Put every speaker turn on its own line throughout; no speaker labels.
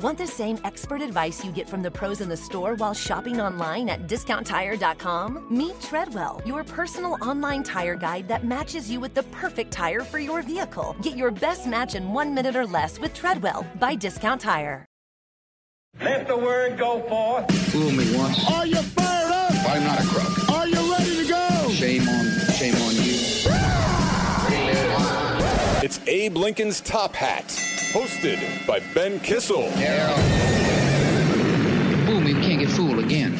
Want the same expert advice you get from the pros in the store while shopping online at discounttire.com? Meet Treadwell, your personal online tire guide that matches you with the perfect tire for your vehicle. Get your best match in one minute or less with Treadwell by Discount Tire.
Let the word go forth.
Fool me once.
Are you fired up?
I'm not a crook.
Are you ready to go?
Shame on, shame on you. Ah!
It's Abe Lincoln's Top Hat, hosted by Ben Kissel.
Fool me, can't get fooled again.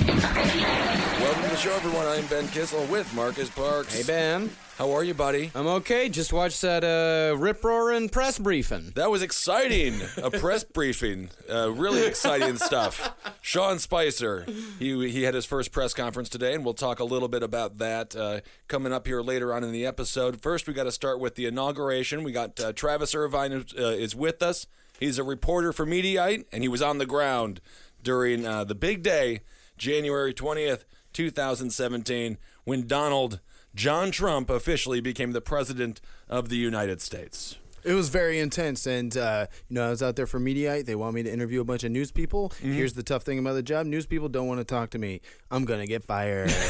Show, everyone. I'm Ben Kissel with Marcus Parks.
Hey, Ben.
How are you, buddy?
I'm okay. Just watched that uh, rip roaring press briefing.
That was exciting. A press briefing. Uh, really exciting stuff. Sean Spicer, he, he had his first press conference today, and we'll talk a little bit about that uh, coming up here later on in the episode. First, we got to start with the inauguration. We got uh, Travis Irvine uh, is with us. He's a reporter for Mediaite, and he was on the ground during uh, the big day, January 20th, 2017, when Donald John Trump officially became the president of the United States.
It was very intense, and uh, you know I was out there for Mediaite. They want me to interview a bunch of news people. Here's the tough thing about the job: news people don't want to talk to me. I'm gonna get fired.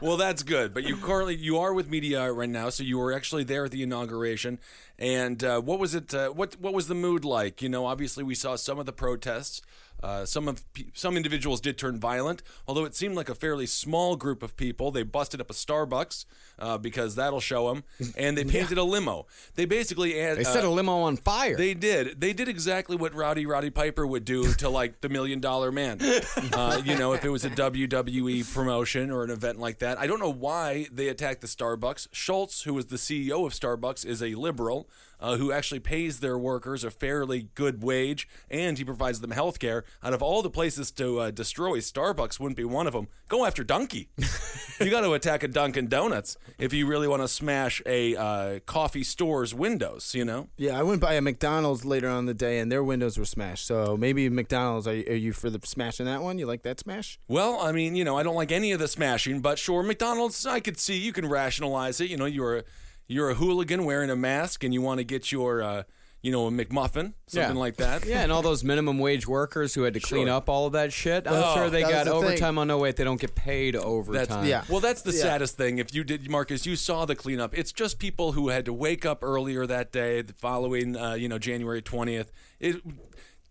Well, that's good. But you currently you are with Mediaite right now, so you were actually there at the inauguration. And uh, what was it? Uh, what what was the mood like? You know, obviously we saw some of the protests. Uh, some of some individuals did turn violent, although it seemed like a fairly small group of people. They busted up a Starbucks uh, because that'll show them, and they painted a limo. They basically uh,
They set a limo on fire.
They did. They did exactly what Rowdy Roddy Piper would do to like the Million Dollar Man. Uh, you know, if it was a WWE promotion or an event like that. I don't know why they attacked the Starbucks. Schultz, who was the CEO of Starbucks, is a liberal uh, who actually pays their workers a fairly good wage and he provides them health care. Out of all the places to uh, destroy, Starbucks wouldn't be one of them. Go after Donkey. you got to attack a Dunkin' Donuts if you really want to smash a uh, coffee store's windows, you know?
yeah, I went by a McDonald's later on in the day, and their windows were smashed. So maybe McDonald's. Are you, are you for the smashing that one? You like that smash?
Well, I mean, you know, I don't like any of the smashing, but sure, McDonald's, I could see you can rationalize it. You know, you're a you're a hooligan wearing a mask, and you want to get your, uh, you know, a McMuffin, something
Yeah.
like that.
yeah, and all those minimum wage workers who had to clean
Sure.
up all of that shit. I'm
Oh,
sure they got
the thing.
overtime on no wait. They don't get paid overtime.
That's
Yeah.
Well, that's the
Yeah.
saddest thing. If you did, Marcus, you saw the cleanup. It's just people who had to wake up earlier that day, the following, uh, you know, January twentieth. It.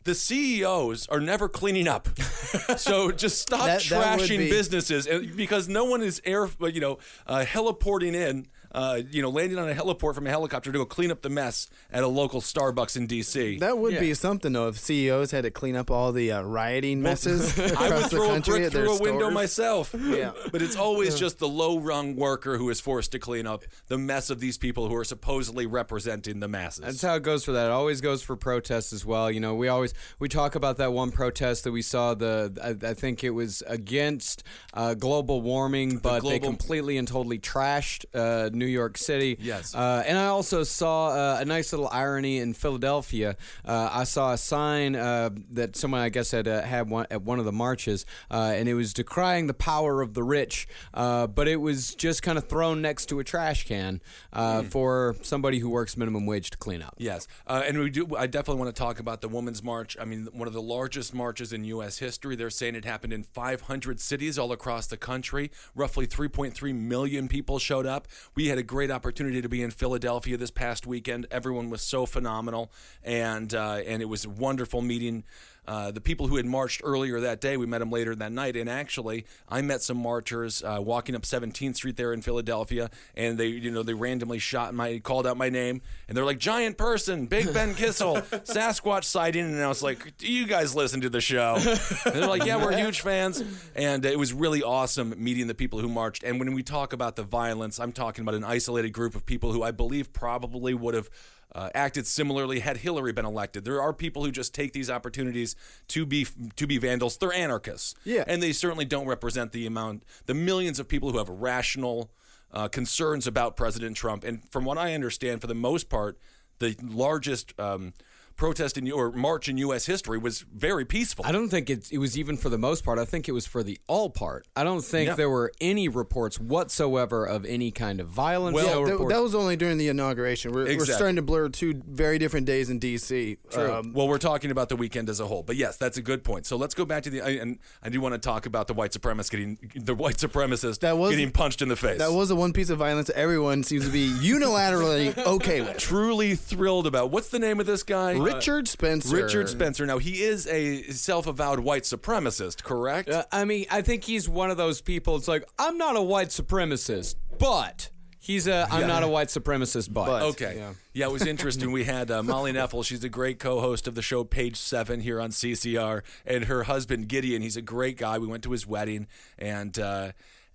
The CEOs are never cleaning up, so just stop
That- that
trashing
be-
businesses, because no one is air, you know, uh, heliporting in, uh, you know, landing on a heliport from a helicopter to go clean up the mess at a local Starbucks in DC.
That would be something though. If CEOs had to clean up all the uh, rioting messes
I
across
would
the
throw a brick through a window myself.
Yeah.
But it's always just the low rung worker who is forced to clean up the mess of these people who are supposedly representing the masses.
That's how it goes for that. It always goes for protests as well. You know, we always we talk about that one protest that we saw. The I, I think it was against uh, global warming, but they
global-
completely and totally trashed uh, New York City.
Yes.
Uh, and I also saw uh, a nice little irony in Philadelphia. Uh, I saw a sign uh, that someone I guess had uh, had one at one of the marches, uh, and it was decrying the power of the rich, uh, but it was just kind of thrown next to a trash can uh,
Hmm.
for somebody who works minimum wage to clean up.
Yes, uh, and we do. I definitely want to talk about the Women's March. I mean, one of the largest marches in U.S. history. They're saying it happened in 500 cities all across the country. Roughly 3.3 million people showed up. We had a great opportunity to be in Philadelphia this past weekend. Everyone was so phenomenal, and uh, and it was wonderful meeting. Uh, the people who had marched earlier that day, we met them later that night, and actually, I met some marchers uh, walking up 17th Street there in Philadelphia, and they, you know, they randomly shot my, called out my name, and they're like, "Giant person, Big Ben Kissel, Sasquatch sighting," and I was like, "Do you guys listen to the show?" And they're like, "Yeah, we're huge fans," and it was really awesome meeting the people who marched. And when we talk about the violence, I'm talking about an isolated group of people who I believe probably would have uh, acted similarly had Hillary been elected. There are people who just take these opportunities to be to be vandals. They're anarchists,
Yeah.
and they certainly don't represent the amount, the millions of people who have rational uh, concerns about President Trump. And from what I understand, for the most part, the largest um, protest in or march in U.S. history was very peaceful.
I don't think it, it was even for the most part. I think it was for the all part. I don't think
Yeah.
there were any reports whatsoever of any kind of violence.
Well,
no
Yeah, that, that was only during the inauguration. We're, we're starting to blur two very different days in D.C. Um,
well, we're talking about the weekend as a whole, but yes, that's a good point. So let's go back to the. I, and I do want to talk about the white supremacist getting the white supremacist
That was-
getting punched in the face.
that was the one piece of violence everyone seems to be unilaterally okay with.
truly thrilled about. What's the name of this guy?
Richard Spencer.
Richard Spencer. Now he is a self-avowed white supremacist, correct?
Uh, I mean, I think he's one of those people. It's like I'm not a white supremacist, but he's a. I'm not a white supremacist, but.
But.
Okay.
Yeah.
Yeah. it was interesting. We had uh, Molly Neffel. She's a great co-host of the show Page Seven here on CCR, and her husband Gideon. He's a great guy. We went to his wedding, and uh,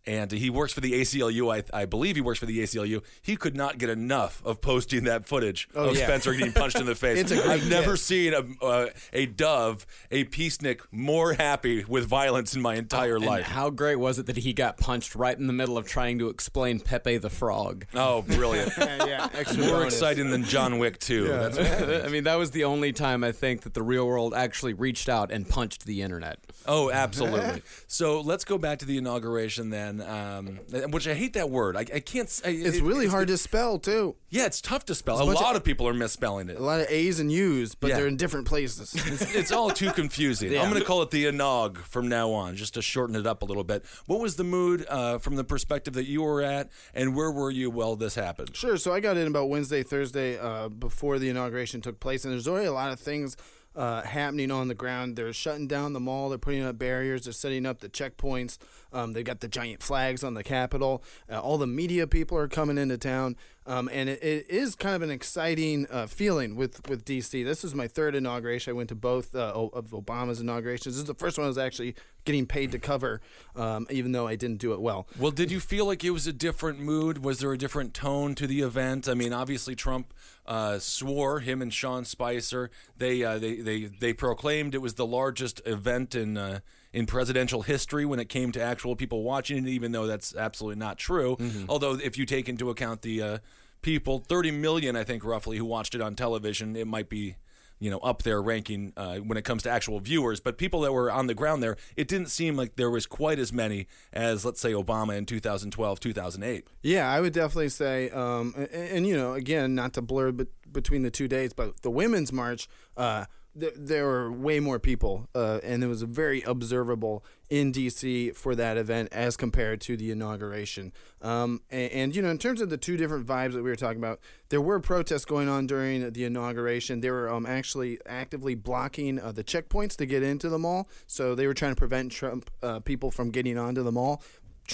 and he works for the ACLU. I, I believe he works for the ACLU. He could not get enough of posting that footage of
yeah.
Spencer getting punched in the face.
It's a great
I've never seen a uh, a dove, a peacenik, more happy with violence in my entire
And
life.
how great was it that he got punched right in the middle of trying to explain Pepe the Frog?
Oh, brilliant!
Yeah, yeah, extra
More
bonus.
exciting than John Wick 2. That's
I mean, that was the only time I think that the real world actually reached out and punched the internet.
Oh, absolutely. so let's go back to the inauguration then, um, which I hate that word. I, I can't. I-
It's
it-
really hard to spell too.
Yeah, it's tough to spell. A,
bunch
lot
of-
of, people are misspelling it.
A lot of A's and U's, but
Yeah.
they're in different places.
It's, it's all too confusing. I'm going to call it the inog from now on, just to shorten it up a little bit. What was the mood uh, from the perspective that you were at, and where were you while this happened?
Sure. So I got in about Wednesday, Thursday uh, before the inauguration took place, and there's already a lot of things uh, happening on the ground. They're shutting down the mall. They're putting up barriers. They're setting up the checkpoints. Um, they've got the giant flags on the Capitol. Uh, all the media people are coming into town, um, and it, it is kind of an exciting uh, feeling with with DC. This is my third inauguration. I went to both uh, of Obama's inaugurations. This is the first one I was actually getting paid to cover, um, even though I didn't do it well.
Well, did you feel like it was a different mood? Was there a different tone to the event? I mean, obviously Trump uh, swore him and Sean Spicer. They, uh, they they they proclaimed it was the largest event in uh, in presidential history when it came to actual people watching it. Even though that's absolutely not true. Although if you take into account the uh, people, 30 million, I think roughly, who watched it on television, it might be you know up there ranking uh, when it comes to actual viewers but people that were on the ground there it didn't seem like there was quite as many as let's say obama in 2012 2008
Yeah, I would definitely say, um, and, and you know, again, not to blur bet between the two days, but the women's march, uh, th- there were way more people, uh, and it was very observable in DC for that event as compared to the inauguration. Um, and, and you know, in terms of the two different vibes that we were talking about, there were protests going on during the inauguration. They were um, actually actively blocking uh, the checkpoints to get into the mall, so they were trying to prevent Trump uh, people from getting onto the mall.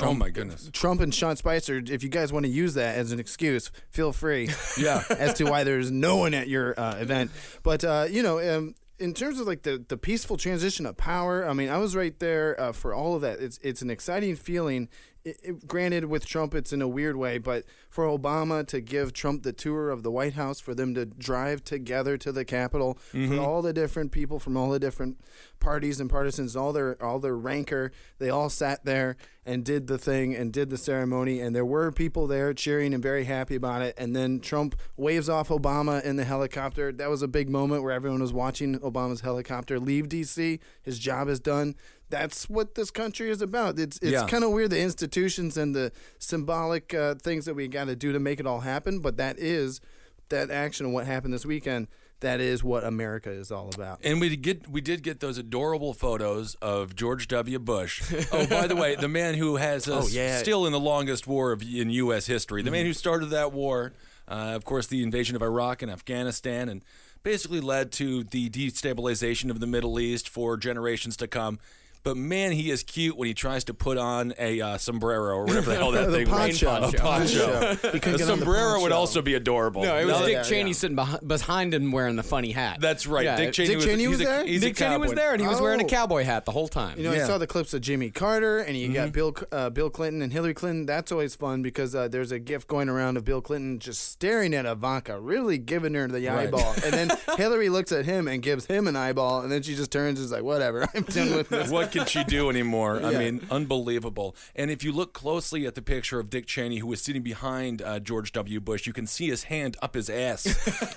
Oh my goodness
Trump and Sean Spicer, if you guys want to use that as an excuse, feel free.
Yeah.
as to why there's no one at your uh, event. But uh, you know, um, in terms of like the the peaceful transition of power, I mean, I was right there uh, for all of that. It's it's an exciting feeling. It, it, granted, with Trump, it's in a weird way, but for Obama to give Trump the tour of the White House, for them to drive together to the Capitol, for mm-hmm. all the different people from all the different parties and partisans, all their all their rancor, they all sat there and did the thing and did the ceremony, and there were people there cheering and very happy about it. And then Trump waves off Obama in the helicopter. That was a big moment where everyone was watching Obama's helicopter leave D.C. His job is done. That's what this country is about. It's it's
Yeah.
kind of weird the institutions and the symbolic uh, things that we got to do to make it all happen, but that is that action and what happened this weekend. That is what America is all about.
and we did get we did get those adorable photos of George W. Bush. Oh, by the way, the man who has us
Oh, yeah.
still in the longest war of, in U.S. history, the man who started that war, uh, of course, the invasion of Iraq and Afghanistan, and basically led to the destabilization of the Middle East for generations to come. But man, he is cute when he tries to put on a uh, sombrero or whatever the hell that
The
thing was.
poncho.
A
Poncho.
poncho. A
get on the
sombrero would also be adorable.
No, it was
Now-
Dick
yeah,
Cheney
yeah.
sitting behind, behind him wearing the funny hat.
That's right.
Yeah,
Dick Cheney
Dick
was,
Cheney
he's
was
a,
there?
He's a
Dick Cheney was there, and he was wearing a
Oh.
cowboy hat the whole time.
You know, I
Yeah.
saw the clips of Jimmy Carter, and you
Mm-hmm.
got Bill uh, Bill Clinton and Hillary Clinton. That's always fun because uh, there's a gif going around of Bill Clinton just staring at Ivanka, really giving her the
Right.
eyeball, and then Hillary looks at him and gives him an eyeball, and then she just turns and is like, "Whatever, I'm done with this."
what can she do anymore? I mean, unbelievable. And if you look closely at the picture of Dick Cheney, who was sitting behind uh, George W. Bush, you can see his hand up his ass,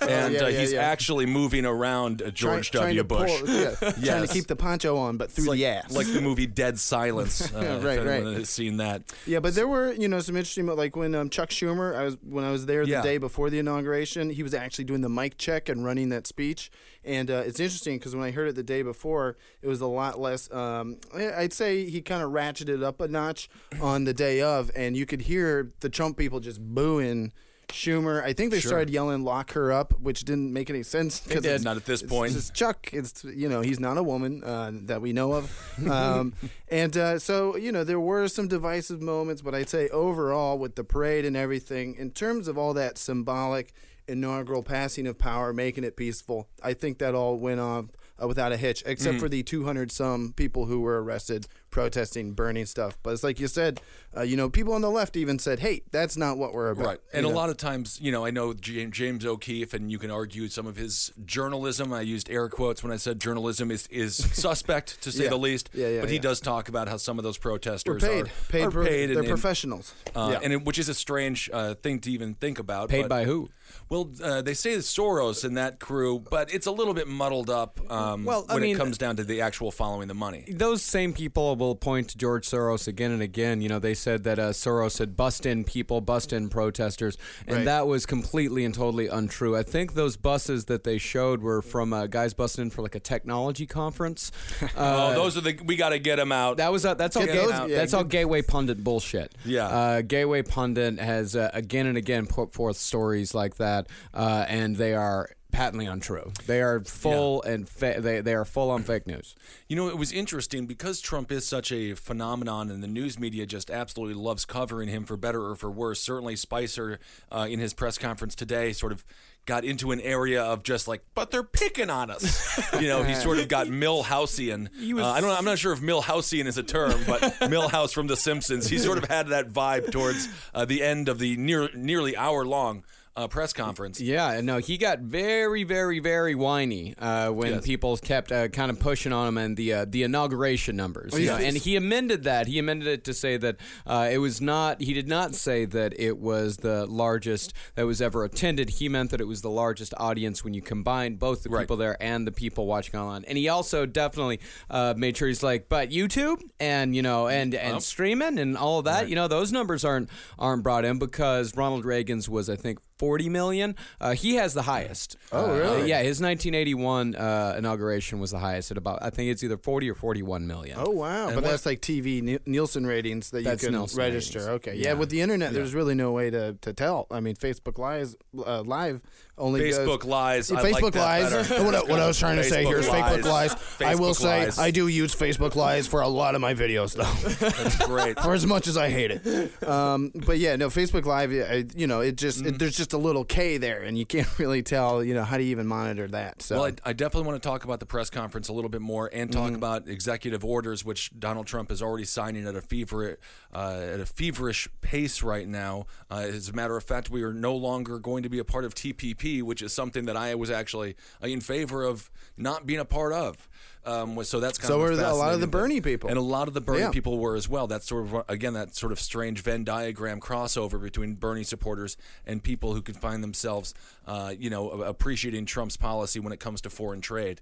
and
yeah,
uh,
yeah,
he's
yeah.
actually moving around uh, George
Trying-
W. Bush.
pull- yeah, trying to keep the poncho on, but through
It's like,
the ass.
like the movie Dead Silence. Uh,
Yeah, right, right.
has seen that.
Yeah, but there were you know some interesting like when um, Chuck Schumer I was when I was there the
Yeah.
day before the inauguration he was actually doing the mic check and running that speech and uh, it's interesting because when I heard it the day before it was a lot less um, I- I'd say he kind of ratcheted it up a notch on the day of and you could hear the Trump people just booing. Schumer, I think they
Sure.
started yelling "lock her up," which didn't make any sense. 'cause
did.
it's-
Not at this
it's
point.
just Chuck. It's you know he's not a woman uh, that we know of, um, and uh, so you know there were some divisive moments, but I'd say overall with the parade and everything, in terms of all that symbolic inaugural passing of power, making it peaceful, I think that all went off uh, without a hitch, except
Mm.
for the 200 some people who were arrested protesting, burning stuff. But it's like you said, uh, you know, people on the left even said, "Hey, that's not what we're about."
Right. And
you
a
know?
lot of times, you know, I know James, James O'Keefe, and you can argue some of his journalism. I used air quotes when I said journalism is, is suspect, to say
Yeah.
the least.
Yeah, yeah,
but he does talk about how some of those
We're paid,
are
paid,
are
pro-
paid
they're
and, and,
professionals.
uh,
yeah.
and it, which is a strange uh, thing to even think about.
Paid
but-
by who?
Well, uh, they say it's Soros and that crew, but it's a little bit muddled up um,
Well,
when
mean-
it comes down to the actual following the money.
Those same people will point to George Soros again and again. You know, they said that uh, Soros had bust in people, bust in protesters, and
Right.
that was completely and totally untrue. I think those buses that they showed were from uh, guys busting in for like a technology conference. Uh,
oh, those are the we got to get them out.
That was uh, that's all
Get
ga-
those- yeah,
that's all Gateway Pundit bullshit.
Yeah.
uh, Gateway Pundit has uh, again and again put forth stories like that, uh, and they are patently untrue. They are full and fa- they they are full on fake news.
You know, it was interesting because Trump is such a phenomenon, and the news media just absolutely loves covering him for better or for worse. Certainly, Spicer uh, in his press conference today sort of got into an area of just like, but they're picking on us. you know, he sort of got Milhouseian. Uh, I don't. I'm not sure if Milhouseian is a term, but Milhouse from The Simpsons. He sort of had that vibe towards uh, the end of the near nearly hour long. Uh, press conference.
Yeah, no, he got very, very, very whiny uh, when
Yes.
people kept uh, kind of pushing on him and the uh, the inauguration numbers. you
yeah.
know, and he amended that. He amended it to say that uh, it was not. He did not say that it was the largest that was ever attended. He meant that it was the largest audience when you combine both the
Right.
people there and the people watching online. And he also definitely uh, made sure he's like, but YouTube and you know and and streaming and all of that. You know, those numbers aren't aren't brought in because Ronald Reagan's was I think. 40 million. Uh, he has the highest. Oh,
really?
yeah, his 1981 uh, inauguration was the highest at about, I think it's either 40 or 41 million.
Oh wow! but
what-
that's like TV Ni- Nielsen ratings that you can
Nielsen
register.
ratings.
Okay, yeah.
Yeah.
With the internet, there's really no way to, to tell. I mean, Facebook Live uh, Live only
Facebook
goes,
Lies.
Yeah,
like
Facebook
that
Lies. what, I, what I was trying to say here is
Facebook
Facebook Lies. I will
Facebook
say
Lies.
I do use Facebook Lies for a lot of my videos though,
That's great.
for as much as I hate it. Um, but yeah, no Facebook Live. I- You know, it just
Mm.
it, there's just a little K there, and you can't really tell. You know, how do you even monitor that? So
Well, I, I definitely want to talk about the press conference a little bit more and talk about executive orders, which Donald Trump is already signing at a fever uh, at a feverish pace right now. Uh, as a matter of fact, we are no longer going to be a part of TPP, which is something that I was actually in favor of not being a part of. Um, so that's kind
So
of
were a lot of the
thing.
Bernie people.
and a lot of the Bernie
Yeah.
people were as well. That's sort of again that sort of strange Venn diagram crossover between Bernie supporters and people who could find themselves, uh, you know, appreciating Trump's policy when it comes to foreign trade.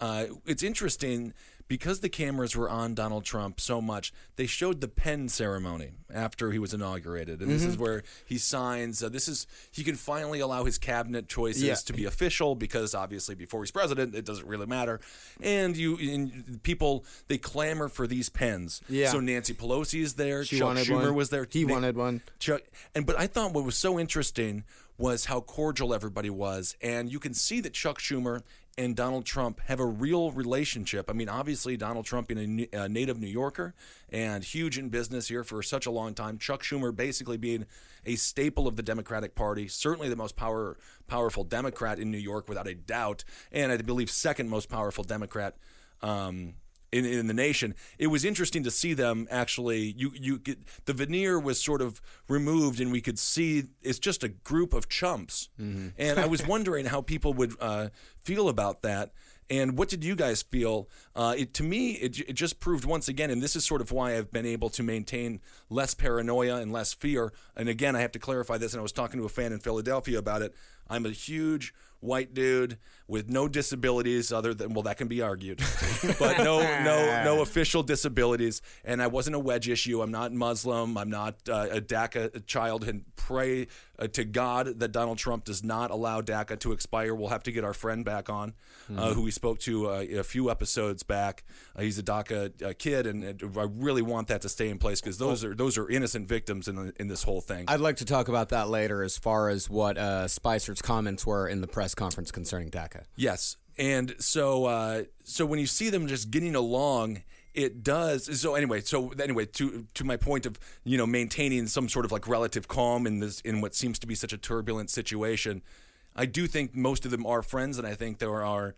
Uh, it's interesting because the cameras were on Donald Trump so much. They showed the pen ceremony after he was inaugurated, and this
Mm-hmm.
is where he signs. Uh, this is he can finally allow his cabinet choices
Yeah.
to be official because obviously before he's president, it doesn't really matter. And you, and people, they clamor for these pens.
Yeah.
So Nancy Pelosi is there.
She
Chuck Schumer
one.
was there.
He
Na-
wanted one.
Chuck, and but I thought what was so interesting was how cordial everybody was, and you can see that Chuck Schumer and Donald Trump have a real relationship. I mean, obviously, Donald Trump being a, a native New Yorker and huge in business here for such a long time. Chuck Schumer basically being a staple of the Democratic Party, certainly the most power powerful Democrat in New York without a doubt, and I believe second most powerful Democrat. Um, in, in the nation, it was interesting to see them actually. You you get, the veneer was sort of removed, and we could see it's just a group of chumps. And I was wondering how people would uh, feel about that. And what did you guys feel? Uh, it, to me, it, it just proved once again, and this is sort of why I've been able to maintain less paranoia and less fear. And again, I have to clarify this, and I was talking to a fan in Philadelphia about it. I'm a huge white dude with no disabilities other than well that can be argued but no no no official disabilities. And i wasn't a wedge issue. I'm not muslim. I'm not uh, a daca child. And pray uh, to god that donald trump does not allow daca to expire. We'll have to get our friend back on uh, who we spoke to uh, a few episodes back. Uh, he's a daca uh, kid and, and i really want that to stay in place because those are those are innocent victims in, in this whole thing.
I'd like to talk about that later as far as what uh, Comments were in the press conference concerning DACA.
Yes, and so uh, so when you see them just getting along, it does. So anyway, so anyway, to to my point of you know maintaining some sort of like relative calm in this in what seems to be such a turbulent situation, I do think most of them are friends, and I think there are.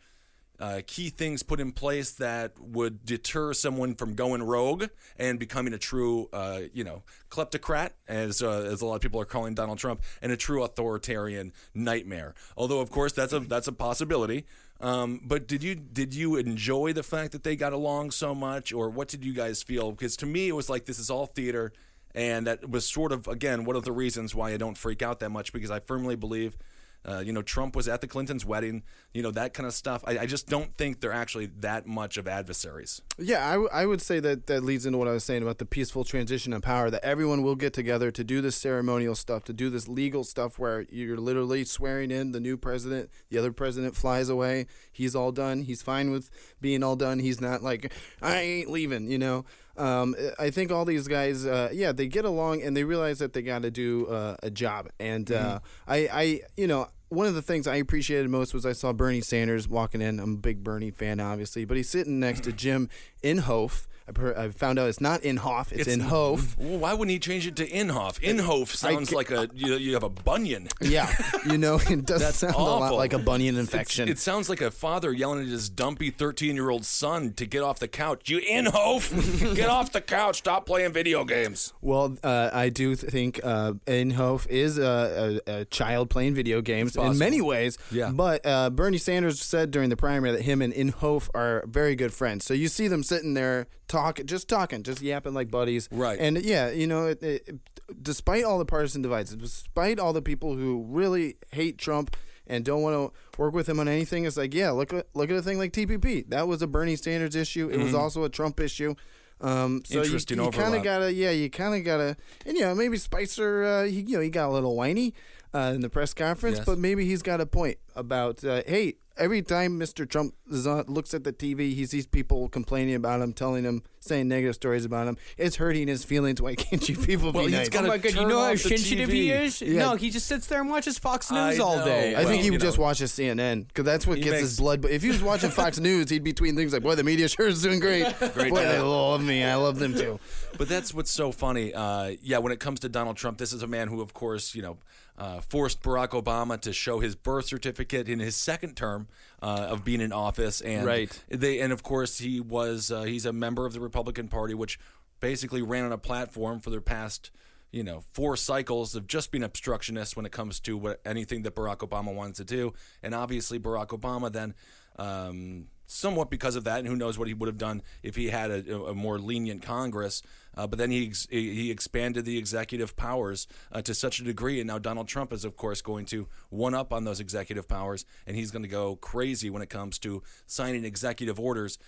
Uh, key things put in place that would deter someone from going rogue and becoming a true, uh, you know, kleptocrat, as uh, as a lot of people are calling Donald Trump, and a true authoritarian nightmare. Although, of course, that's a that's a possibility. Um, but did you did you enjoy the fact that they got along so much, or what did you guys feel? Because to me, it was like this is all theater, and that was sort of again one of the reasons why I don't freak out that much because I firmly believe. Uh, you know, Trump was at the Clintons' wedding. You know that kind of stuff. I, I just don't think they're actually that much of adversaries.
Yeah, I, w- I would say that that leads into what I was saying about the peaceful transition of power. That everyone will get together to do this ceremonial stuff, to do this legal stuff, where you're literally swearing in the new president. The other president flies away. He's all done. He's fine with being all done. He's not like I ain't leaving. You know. Um, I think all these guys, uh, yeah, they get along and they realize that they got to do uh, a job. And uh, I, I, you know, one of the things I appreciated most was I saw Bernie Sanders walking in. I'm a big Bernie fan, obviously, but he's sitting next to Jim Inhofe. I, found out it's not Inhofe, it's, Inhofe.
Well, why wouldn't he change it to Inhofe? Inhofe sounds
ca-
like a you, you have a bunion.
Yeah, you know, it does
That's
sound a lot like a bunion
It's-
infection.
It sounds like a father yelling at his dumpy 13 year old son to get off the couch. You Inhofe, get off the couch. Stop playing video games.
Well, uh, I do think uh, Inhofe is a, a, a child playing video games in many ways.
Yeah.
But uh, Bernie Sanders said during the primary that him and Inhofe are very good friends. So you see them sitting there talking, just talking, just yapping like buddies.
Right.
And yeah, you know, it, it, despite all the partisan divides, despite all the people who really hate Trump and don't want to work with him on anything, it's like, yeah, look at look at a thing like TPP. That was a Bernie Sanders issue. It was also a Trump issue. Um, so
Mm-hmm. Interesting
you, you kind of gotta, yeah, you kind of gotta, and you know, maybe Spicer, uh, he, you know, he got a little whiny uh, in the press conference,
Yes.
but maybe he's got a point about, uh, hey, every time Mr. Trump looks at the TV, he sees people complaining about him, telling him, saying negative stories about him. It's hurting his feelings. Why can't you people
Well,
be
he's
nice?
gotta
oh my god, you know how
off
sensitive he is?
Yeah.
No, he just sits there and watches Fox
I
News all
know.
day.
I think he would just
know.
watch his CNN because that's what
He
gets
makes-
his blood. But if he was watching Fox News, he'd be tweeting things like, "Boy, the media sure is doing great. Boy, they love me. I love them too."
But that's what's so funny. Uh, yeah, when it comes to Donald Trump, this is a man who, of course, you know, uh, forced Barack Obama to show his birth certificate in his second term uh, of being in office, and
Right.
they, and of course, he was uh, he's a member of the Republican Party, which basically ran on a platform for their past. You know, four cycles of just being obstructionist when it comes to what anything that Barack Obama wanted to do, and obviously Barack Obama then, um, somewhat because of that, and who knows what he would have done if he had a, a more lenient Congress. Uh, but then he ex- he expanded the executive powers uh, to such a degree, and now Donald Trump is, of course, going to one up on those executive powers, and he's going to go crazy when it comes to signing executive orders.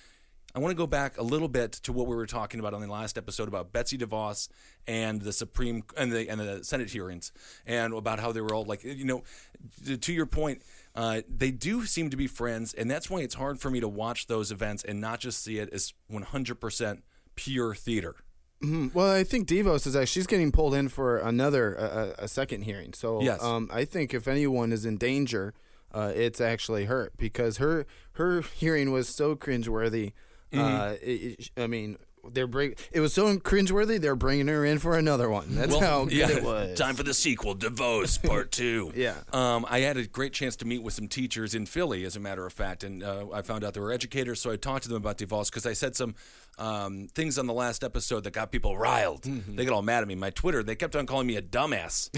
I want to go back a little bit to what we were talking about on the last episode about Betsy DeVos and the Supreme and the and the Senate hearings, and about how they were all like, you know, to- your point, uh, they do seem to be friends, and that's why it's hard for me to watch those events and not just see it as 100% pure theater.
Well, I think Devos is actually she's getting pulled in for another uh, a second hearing. So
Yes.
um, I think if anyone is in danger, uh, it's actually her because her her hearing was so cringeworthy. Uh, it, I mean, they're bring it was so cringeworthy. They're bringing her in for another one. That's how good it was.
Time for the sequel, DeVos Part Two.
Yeah.
Um, I had a great chance to meet with some teachers in Philly, as a matter of fact, and uh, I found out they were educators. So I talked to them about DeVos because I said some um, things on the last episode that got people riled.
Mm-hmm.
They got all mad at me. My Twitter, they kept on calling me a dumbass.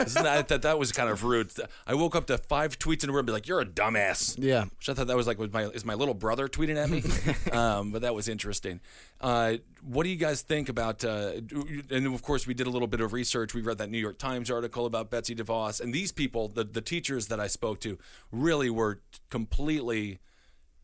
I thought that was kind of rude. I woke up to five tweets in a row, and be like, "You're a dumbass."
Yeah.
Which I thought that was like, was my is my little brother tweeting at me? um, but that was interesting. Uh, what do you guys think about? Uh, and of course, we did a little bit of research. We read that New York Times article about Betsy DeVos, and these people, the the teachers that I spoke to, really were completely.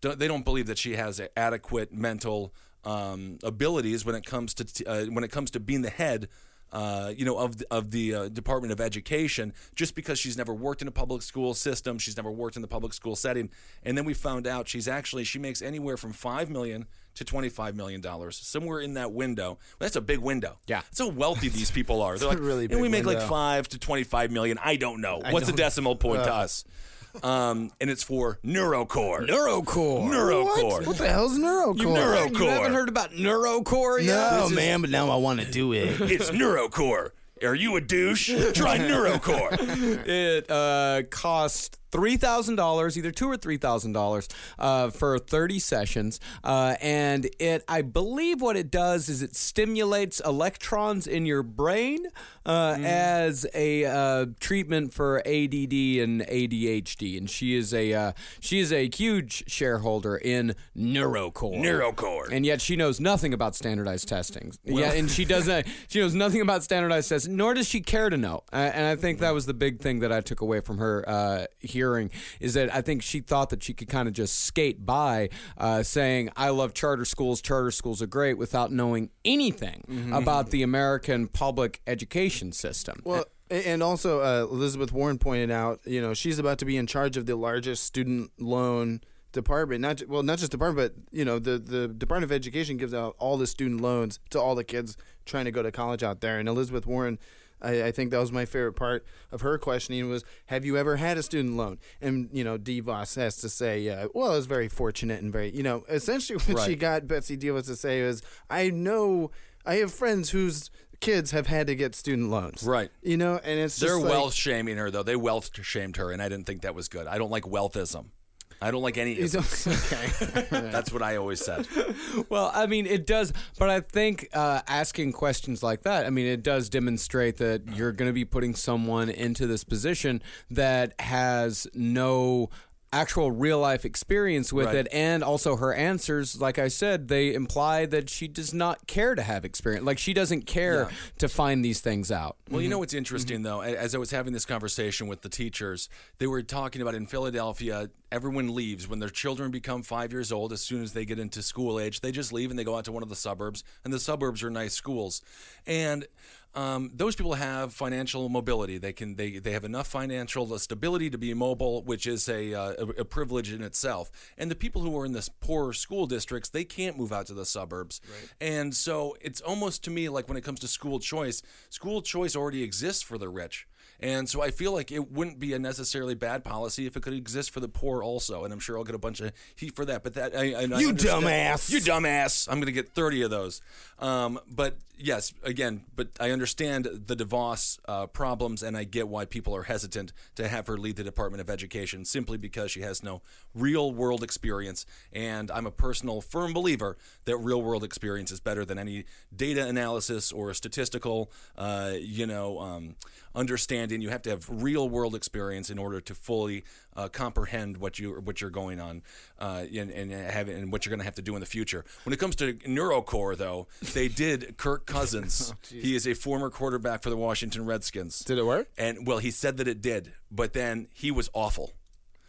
They don't believe that she has adequate mental um, abilities when it comes to t- uh, when it comes to being the head uh, you know, of the, of the uh, Department of Education, just because she's never worked in a public school system, she's never worked in the public school setting, and then we found out she's actually she makes anywhere from five million to twenty five million dollars, somewhere in that window. That's a big window.
Yeah.
that's how wealthy these people are. They're like,
really
"And we make like
window."
five to twenty five million. I don't know. What's the
don't-
decimal point to
uh.
us? Um, and it's for NeuroCore.
Neurocore.
NeuroCore.
What? What the hell's neurocore?
Neurocore.
You haven't heard about Neurocore yet?
No, man, but now I want to do it.
It's NeuroCore. Are you a douche? Try NeuroCore.
It uh, costs three thousand dollars, either two or three thousand dollars, uh, for thirty sessions. Uh, and it, I believe, what it does is it stimulates electrons in your brain uh, as a uh, treatment for ADD and ADHD. And she is a uh, she is a huge shareholder in Neurocore.
NeuroCore.
And yet she knows nothing about standardized testing. yeah, and she doesn't. She knows nothing about standardized testing, nor does she care to know. Uh, and I think that was the big thing that I took away from her uh, hearing is that I think she thought that she could kind of just skate by, uh, saying "I love charter schools. Charter schools are great," without knowing anything about the American public education system.
Well, and also uh, Elizabeth Warren pointed out, you know, she's about to be in charge of the largest student loan department. Not well, not just department, but you know, the the Department of Education gives out all the student loans to all the kids trying to go to college out there. And Elizabeth Warren. I, I think that was my favorite part of her questioning was, "Have you ever had a student loan?" And you know, DeVos has to say, uh, "Well, I was very fortunate and very, you know." Essentially, what she got Betsy DeVos to say was, "I know, I have friends whose kids have had to get student loans,
Right.
You know, and it's
They're
like,
wealth shaming her, though. They wealth shamed her, and I didn't think that was good. I don't like wealthism. I don't like any
don't- okay.
That's what I always said.
Well, I mean, it does, but I think uh, asking questions like that, I mean, it does demonstrate that you're going to be putting someone into this position that has no actual real life experience with
Right.
it and also her answers like i said they imply that she does not care to have experience like she doesn't care to find these things out
Well, you know what's interesting though, as I was having this conversation with the teachers, they were talking about in Philadelphia, everyone leaves when their children become five years old. As soon as they get into school age, they just leave and they go out to one of the suburbs, and the suburbs are nice schools, and. Um, those people have financial mobility. They can they, they have enough financial stability to be mobile, which is a, uh, a a privilege in itself. And the people who are in the poor school districts, they can't move out to the suburbs. And so it's almost to me like when it comes to school choice, school choice already exists for the rich. And so I feel like it wouldn't be a necessarily bad policy if it could exist for the poor also. And I'm sure I'll get a bunch of heat for that. But that I, I, I
You dumbass.
You dumbass! I'm going to get 30 of those. Um, but yes, again, but I understand the DeVos uh, problems, and I get why people are hesitant to have her lead the Department of Education simply because she has no real world experience. And I'm a personal, firm believer that real world experience is better than any data analysis or statistical, uh, you know, um, understanding. And you have to have real world experience in order to fully uh, comprehend what you what you're going on uh, and, and have and what you're going to have to do in the future. When it comes to NeuroCore, though, they did Kirk Cousins. he is a former quarterback for the Washington Redskins.
Did it work?
And well, he said that it did, but then he was awful.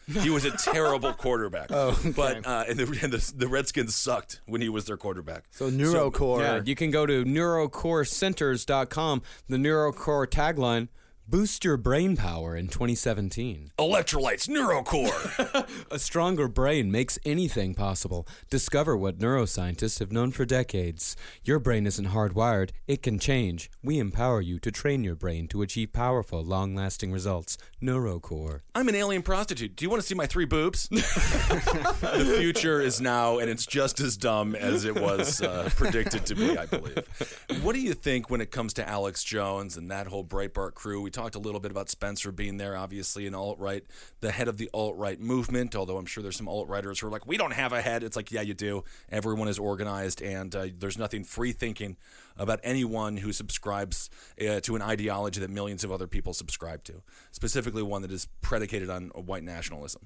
He was a terrible quarterback. Oh, but uh, and, the, and the, the Redskins sucked when he was their quarterback.
So NeuroCore.
yeah you can go to neurocorecenters.com the neurocore tagline Boost your brain power in 2017.
Electrolytes, Neurocore.
A stronger brain makes anything possible. Discover what neuroscientists have known for decades. Your brain isn't hardwired, it can change. We empower you to train your brain to achieve powerful, long lasting results. Neurocore.
I'm an alien prostitute. Do you want to see my three boobs? the future is now, and it's just as dumb as it was uh, predicted to be, I believe. What do you think when it comes to Alex Jones and that whole Breitbart crew? We talked a little bit about Spencer being there, obviously, an alt right, the head of the alt right movement, although I'm sure there's some alt righters who are like, we don't have a head. It's like, yeah, you do. Everyone is organized, and uh, there's nothing free thinking about anyone who subscribes uh, to an ideology that millions of other people subscribe to, specifically one that is predicated on white nationalism.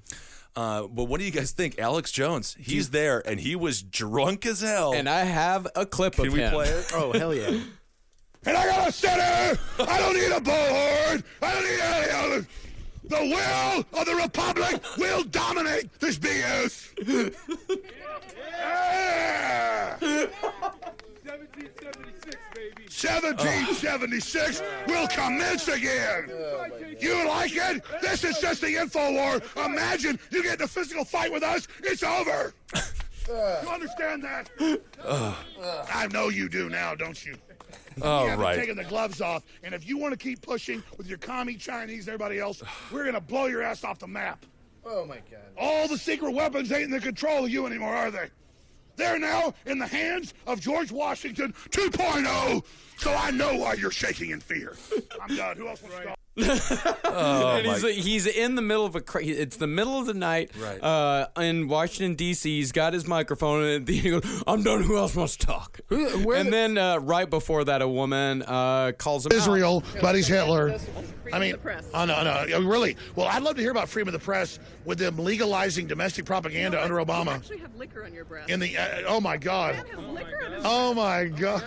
Uh, but what do you guys think? Alex Jones, he's there, and he was drunk as hell.
And I have a clip
Can
of
we
him.
play it?
Oh hell yeah!
And I got a center. I don't need a bullhorn. I don't need any other. The will of the republic will dominate this BS. Yeah. 1776 will commence again. You like it? This is just the info war. Imagine you get in a physical fight with us, it's over. You understand that? Uh. I know you do now, don't you?
Oh,
we haven't
right.
taken the gloves off, and if you want to keep pushing with your commie Chinese, and everybody else, we're gonna blow your ass off the map.
Oh my god!
All the secret weapons ain't in the control of you anymore, are they? They're now in the hands of George Washington 2.0. So I know why you're shaking in fear. I'm done. Who else wants to go?
And he's, he's in the middle of a cra- it's the middle of the night
Right.
uh, in Washington D.C. He's got his microphone and he goes, "I'm done. Who else wants to talk?"
where
and
the-
then uh, right before that, a woman uh, calls him out.
Israel, but he's Hitler. I mean,
of the
oh no, no, really. Well, I'd love to hear about freedom of the press with them legalizing domestic propaganda
No,
under
You
Obama.
actually have liquor on your breath.
In the, uh, oh my God,
Man has liquor on his
oh my God.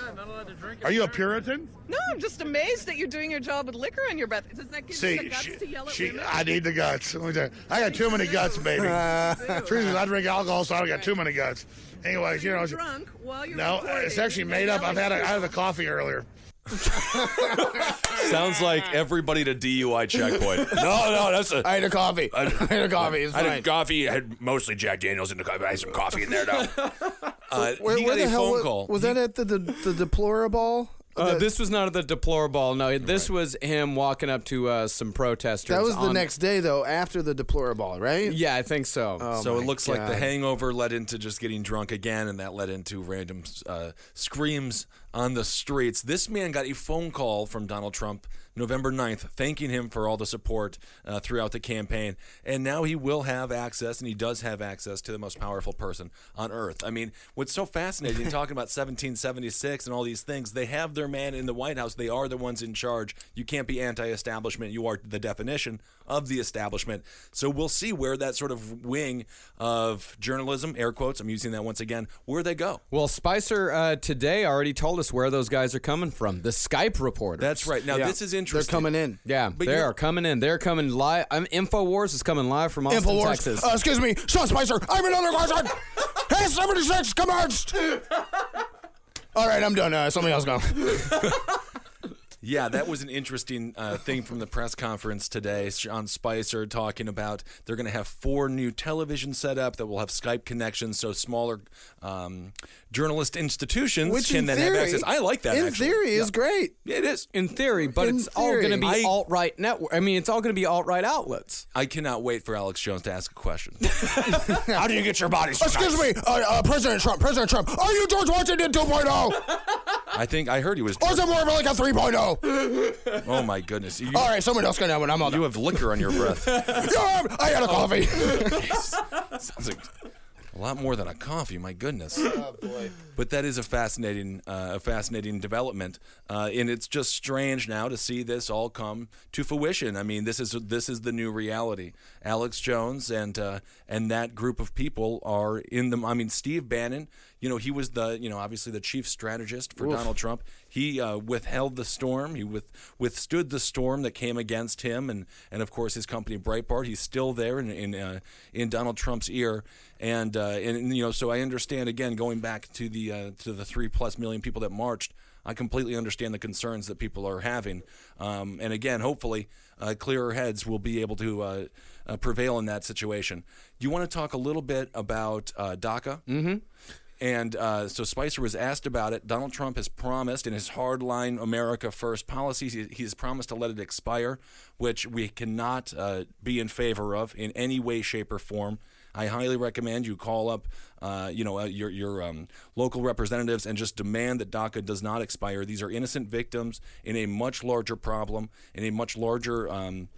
Are you a Puritan?
No, I'm just amazed that you're doing your job with liquor on your breath. Does that give you
See,
the guts
she,
to yell at
she,
women?
I need the guts. Let me tell you, I got too many guts, baby. Truth is, I drink alcohol, so I don't got too many guts. Anyways, you know,
You're drunk while you're
no,
recording
it's actually
and
made up. I've had a, I had a coffee earlier.
Sounds like everybody at a DUI checkpoint. no, no, that's a.
I had a coffee. I had a coffee. It's
I had a
fine.
coffee. I had mostly Jack Daniels in the coffee. I had some coffee in there, though. Uh,
Where,
he
where
got
the
a
hell
phone
was,
call.
was that at the the, the deplorable?
Uh,
The-
this was not the deplorable. No, this was him walking up to uh, some protesters.
that was the
on-
next day though, after the deplorable, right?
Yeah, I think so.
Oh
so it
my
looks like the hangover led into just getting drunk again, and that led into random uh, screams on the streets. This man got a phone call from Donald Trump November 9th, thanking him for all the support uh, throughout the campaign. And now he will have access, and he does have access to the most powerful person on earth. I mean, what's so fascinating, talking about 1776 and all these things, they have their man in the White House. They are the ones in charge. You can't be anti establishment. You are the definition of the establishment. So we'll see where that sort of wing of journalism, air quotes, I'm using that once again, where they go.
Well, Spicer uh, today already told us where those guys are coming from. The Skype reporters.
That's right. Now,
Yeah.
this is
They're
interesting.
They're coming in.
Yeah,
But
they are coming in. They're coming live. Um, Infowars is coming live from Austin,
Infowars.
Texas.
Uh, excuse me, Sean Spicer. I'm another question. hey, 76 commenced. All right, I'm done. Uh, somebody else go.
Yeah, that was an interesting uh, thing from the press conference today. Sean Spicer talking about they're going to have four new television set up that will have Skype connections, so smaller um, journalist institutions
Which
can
in
then
theory,
have access. I like that.
In
actually.
theory, is great.
It is.
in theory, but
In
it's all going to be
I-
alt right network. I mean, it's all going to be alt right outlets.
I cannot wait for Alex Jones to ask a question.
How do you get your body?
Excuse me, uh, uh, President Trump. President Trump. Are you George Washington 2.0?
I think I heard he was.
Or is it more of like a 3.0?
Oh my goodness! You,
All right, someone else can have one. I'm all
you have liquor on your breath.
Yeah, I had a coffee.
Sounds like a lot more than a coffee. My goodness. Oh boy. But that is a fascinating, uh, a fascinating development, uh, and it's just strange now to see this all come to fruition. I mean, this is this is the new reality. Alex Jones and uh, and that group of people are in the. I mean, Steve Bannon. You know, he was the you know obviously the chief strategist for Donald Trump. He uh, withheld the storm. He with, withstood the storm that came against him, and, and of course his company Breitbart. He's still there in in, uh, in Donald Trump's ear, and uh, and you know, so I understand again going back to the uh, to the three plus million people that marched. I completely understand the concerns that people are having, um, and again, hopefully, uh, clearer heads will be able to uh, uh, prevail in that situation. Do you want to talk a little bit about uh, DACA? Mm-hmm. And uh, so Spicer was asked about it. Donald Trump has promised in his hardline America First policies, he, he's promised to let it expire, which we cannot uh, be in favor of in any way, shape, or form. I highly recommend you call up, uh, you know, uh, your your um, local representatives and just demand that DACA does not expire. These are innocent victims in a much larger problem, in a much larger. Um,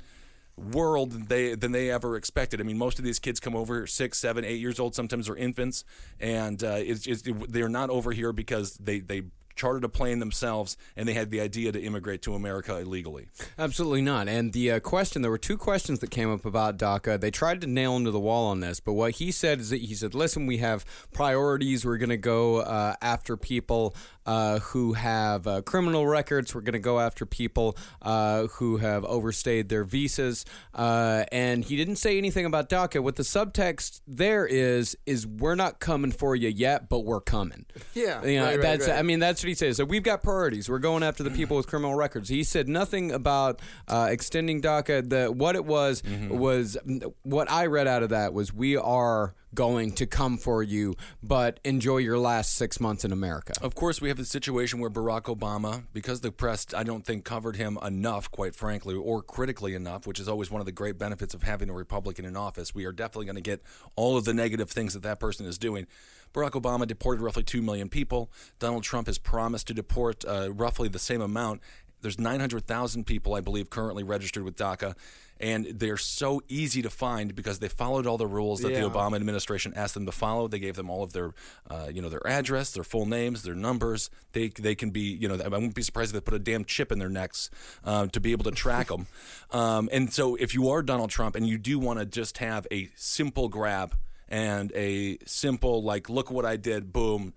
world than they than they ever expected. I mean, most of these kids come over six, seven, eight years old. Sometimes they're infants, and uh, it's, they're not over here because they they chartered a plane themselves and they had the idea to immigrate to America illegally.
Absolutely not. And the uh, question, there were two questions that came up about DACA. They tried to nail him to the wall on this, but what he said is that he said, listen, we have priorities. We're going to go uh, after people uh, who have uh, criminal records. We're going to go after people uh, who have overstayed their visas. Uh, and he didn't say anything about DACA. What the subtext there is, is we're not coming for you yet, but we're coming.
Yeah,
You know,
right, right,
that's,
right.
I mean, that's what he says. So we've got priorities. We're going after the people with criminal records. He said nothing about uh, extending DACA. The what it was
Mm-hmm.
was what I read out of that was we are going to come for you, but enjoy your last six months in America.
Of course, we have the situation where Barack Obama, because the press, I don't think, covered him enough, quite frankly, or critically enough, which is always one of the great benefits of having a Republican in office. We are definitely going to get all of the negative things that that person is doing. Barack Obama deported roughly 2 million people. Donald Trump has promised to deport uh, roughly the same amount. There's 900,000 people, I believe, currently registered with DACA, and they're so easy to find because they followed all the rules that
Yeah.
the Obama administration asked them to follow. They gave them all of their, uh, you know, their address, their full names, their numbers. They they can be, you know, I wouldn't be surprised if they put a damn chip in their necks uh, to be able to track them. Um, and so, if you are Donald Trump and you do want to just have a simple grab and a simple like, look what I did, boom,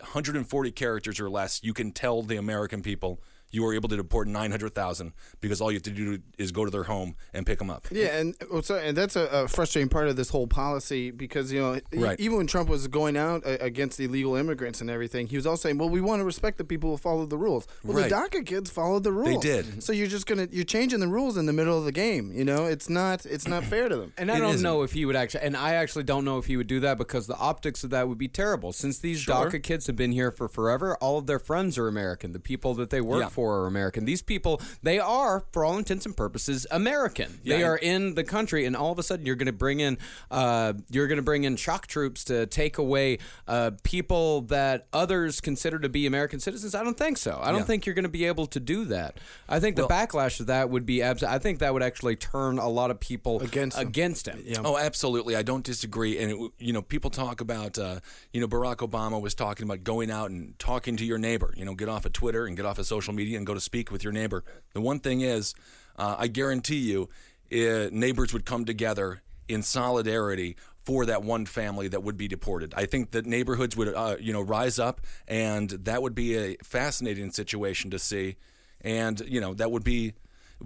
140 characters or less, you can tell the American people you were able to deport 900,000 because all you have to do is go to their home and pick them up.
Yeah, and so, and that's a, a frustrating part of this whole policy because you know
Right.
even when Trump was going out uh, against illegal immigrants and everything, he was also saying, "Well, we want to respect the people who follow the rules." Well,
Right.
the DACA kids followed the rules.
They did.
So you're just gonna you're changing the rules in the middle of the game. You know, it's not it's not fair to them.
And I
It
don't
isn't.
know if he would actually, and I actually don't know if he would do that because the optics of that would be terrible. Since these
Sure.
DACA kids have been here for forever, all of their friends are American. The people that they work
Yeah.
For are American. These people, they are, for all intents and purposes, American. They are in the country, and all of a sudden, you're going to bring in, uh, you're going to bring in shock troops to take away uh, people that others consider to be American citizens. I don't think so. I don't
Yeah.
think you're going to be able to do that. I think the backlash of that would be abs- I think that would actually turn a lot of people
Against him.
against him.
Oh, absolutely. I don't disagree. And, it, you know, people talk about, uh, you know, Barack Obama was talking about going out and talking to your neighbor. You know, get off of Twitter and get off of social media and go to speak with your neighbor. The one thing is, uh, I guarantee you, uh, neighbors would come together in solidarity for that one family that would be deported. I think that neighborhoods would, uh, you know, rise up, and that would be a fascinating situation to see. And, you know, that would be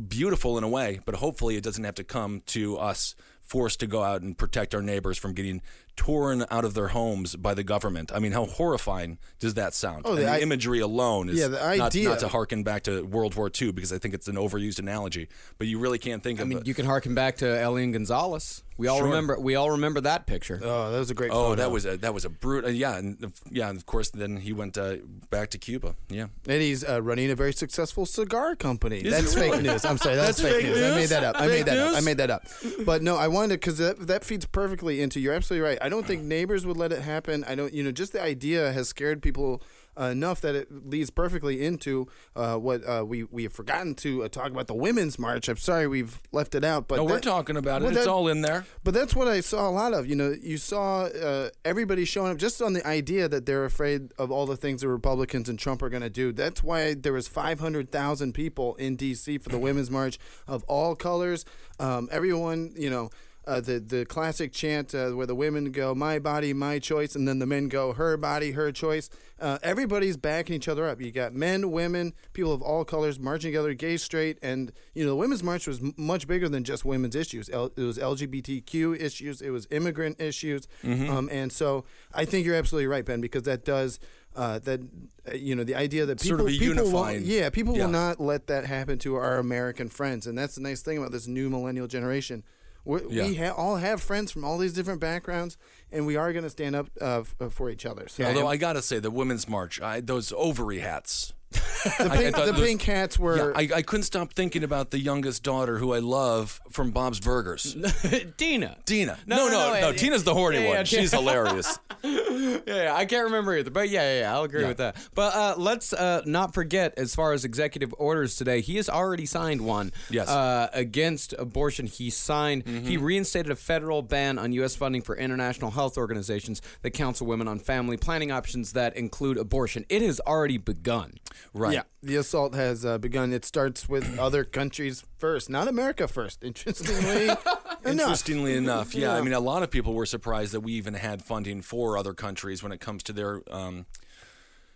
beautiful in a way, but hopefully it doesn't have to come to us forced to go out and protect our neighbors from getting torn out of their homes by the government. I mean, how horrifying does that sound?
Oh, the
the,
i-
imagery alone is
Yeah, the
not,
idea-
not to harken back to World War II because I think it's an overused analogy, but you really can't think
I
of
mean,
it.
you can harken back to Elian Gonzalez. We all
Sure.
remember. We all remember that picture.
Oh, that was a great.
Oh,
photo.
that was a that was a brute. Uh, yeah, and of- yeah, and of course, then he went uh, back to Cuba. Yeah,
And he's uh, running a very successful cigar company.
Is
that's
really?
fake news. I'm sorry, that's,
That's
fake,
fake
news. I made that up. I
Fake
made that up. I made that up. But no, I wanted because that, that feeds perfectly into. You're absolutely right. I don't think neighbors would let it happen. I don't. You know, just the idea has scared people. Uh, enough that it leads perfectly into uh, what uh, we we have forgotten to uh, talk about the women's march. I'm sorry we've left it out, but
no, we're talking about it.
well,
it's
that-
all in there.
but that's what I saw a lot of. You know, you saw uh, everybody showing up just on the idea that they're afraid of all the things the Republicans and Trump are going to do. That's why there was 500,000 people in D.C. for the Women's March of all colors. Um, everyone, you know. Uh, the the classic chant uh, where the women go "My body, my choice," and then the men go "Her body, her choice." Uh, everybody's backing each other up. You got men, women, people of all colors marching together, gay, straight, and you know the women's march was m- much bigger than just women's issues. L- it was LGBTQ issues, it was immigrant issues, um, and so I think you're absolutely right, Ben, because that does. Uh, that uh, you know the idea that people
Sort of
people will, yeah people
Yeah.
will not let that happen to our American friends, and that's the nice thing about this new millennial generation. We're,
Yeah.
We ha- all have friends from all these different backgrounds, and we are going to stand up uh, f- uh, for each other. So
Although I gotta say, the women's march, I, those ovary hats.
The
I- I
pink, the
those-
pink hats were.
Yeah, I, I couldn't stop thinking about the youngest daughter who I love from Bob's Burgers.
Dina.
Dina.
No,
No,
no,
no,
no,
no.
it-
Tina's the horny
yeah,
one.
yeah,
She's hilarious.
yeah, yeah, I can't remember either, but yeah, yeah, yeah I'll agree
Yeah.
with that. But uh, let's uh, not forget, as far as executive orders today, he has already signed one.
Yes. Mm-hmm.
Uh, against abortion, he signed. He reinstated a federal ban on U.S. funding for international health organizations that counsel women on family planning options that include abortion. It has already begun.
Right.
Yeah, the assault has uh, begun. It starts with other countries first, not America first. Interestingly enough.
Interestingly enough, yeah. I mean, a lot of people were surprised that we even had funding for other countries when it comes to their, um,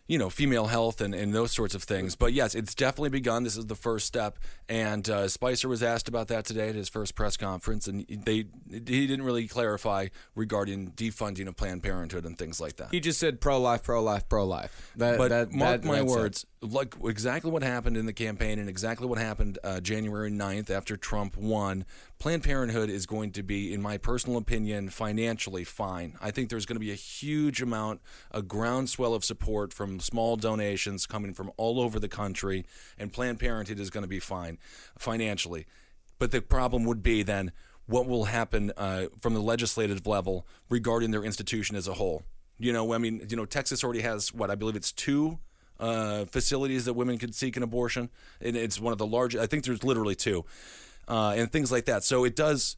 you know, female health and, and those sorts of things. But yes, it's definitely begun. This is the first step. And uh, Spicer was asked about that today at his first press conference, and they he didn't really clarify regarding defunding of Planned Parenthood and things like that.
He just said pro life, pro life, pro life.
But
that,
mark
that-
my words, like exactly what happened in the campaign and exactly what happened uh, January 9th after Trump won, Planned Parenthood is going to be, in my personal opinion, financially fine. I think there's going to be a huge amount, a groundswell of support from small donations coming from all over the country, and Planned Parenthood is going to be fine financially. But the problem would be then what will happen uh, from the legislative level regarding their institution as a whole. You know, I mean, you know, Texas already has what I believe it's two uh, facilities that women could seek an abortion, and it's one of the largest. I think there's literally two, uh, and things like that. So it does,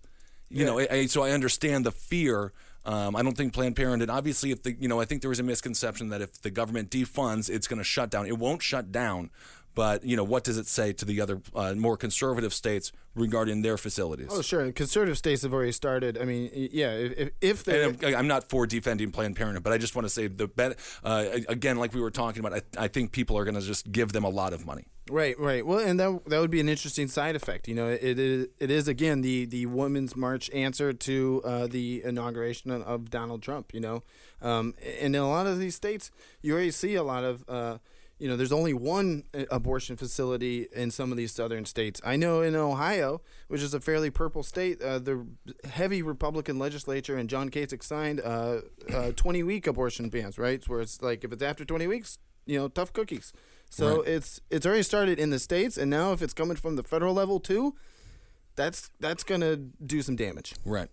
you know. I, I- so I understand the fear. Um, I don't think Planned Parenthood. Obviously, if the you know, I think there was a misconception that if the government defunds, it's going to shut down. It won't shut down. But you know, what does it say to the other uh, more conservative states regarding their facilities?
Oh, sure. And conservative states have already started. I mean, yeah, if, if- if they
I'm, I'm not for defending Planned Parenthood, but I just want to say the bet uh, again, like we were talking about. I, I think people are going to just give them a lot of money.
Right, right. Well, and that that would be an interesting side effect. You know, it is it is again the the women's march answer to uh, the inauguration of, of Donald Trump. You know, um, and in a lot of these states, you already see a lot of. You know, there's only one uh, abortion facility in some of these southern states. I know in Ohio, which is a fairly purple state, uh, the heavy Republican legislature and John Kasich signed uh, uh, 20 week abortion bans, right? Where it's like if it's after 20 weeks, you know, tough cookies. So
Right.
it's it's already started in the states, and now if it's coming from the federal level too, that's that's gonna do some damage.
Right.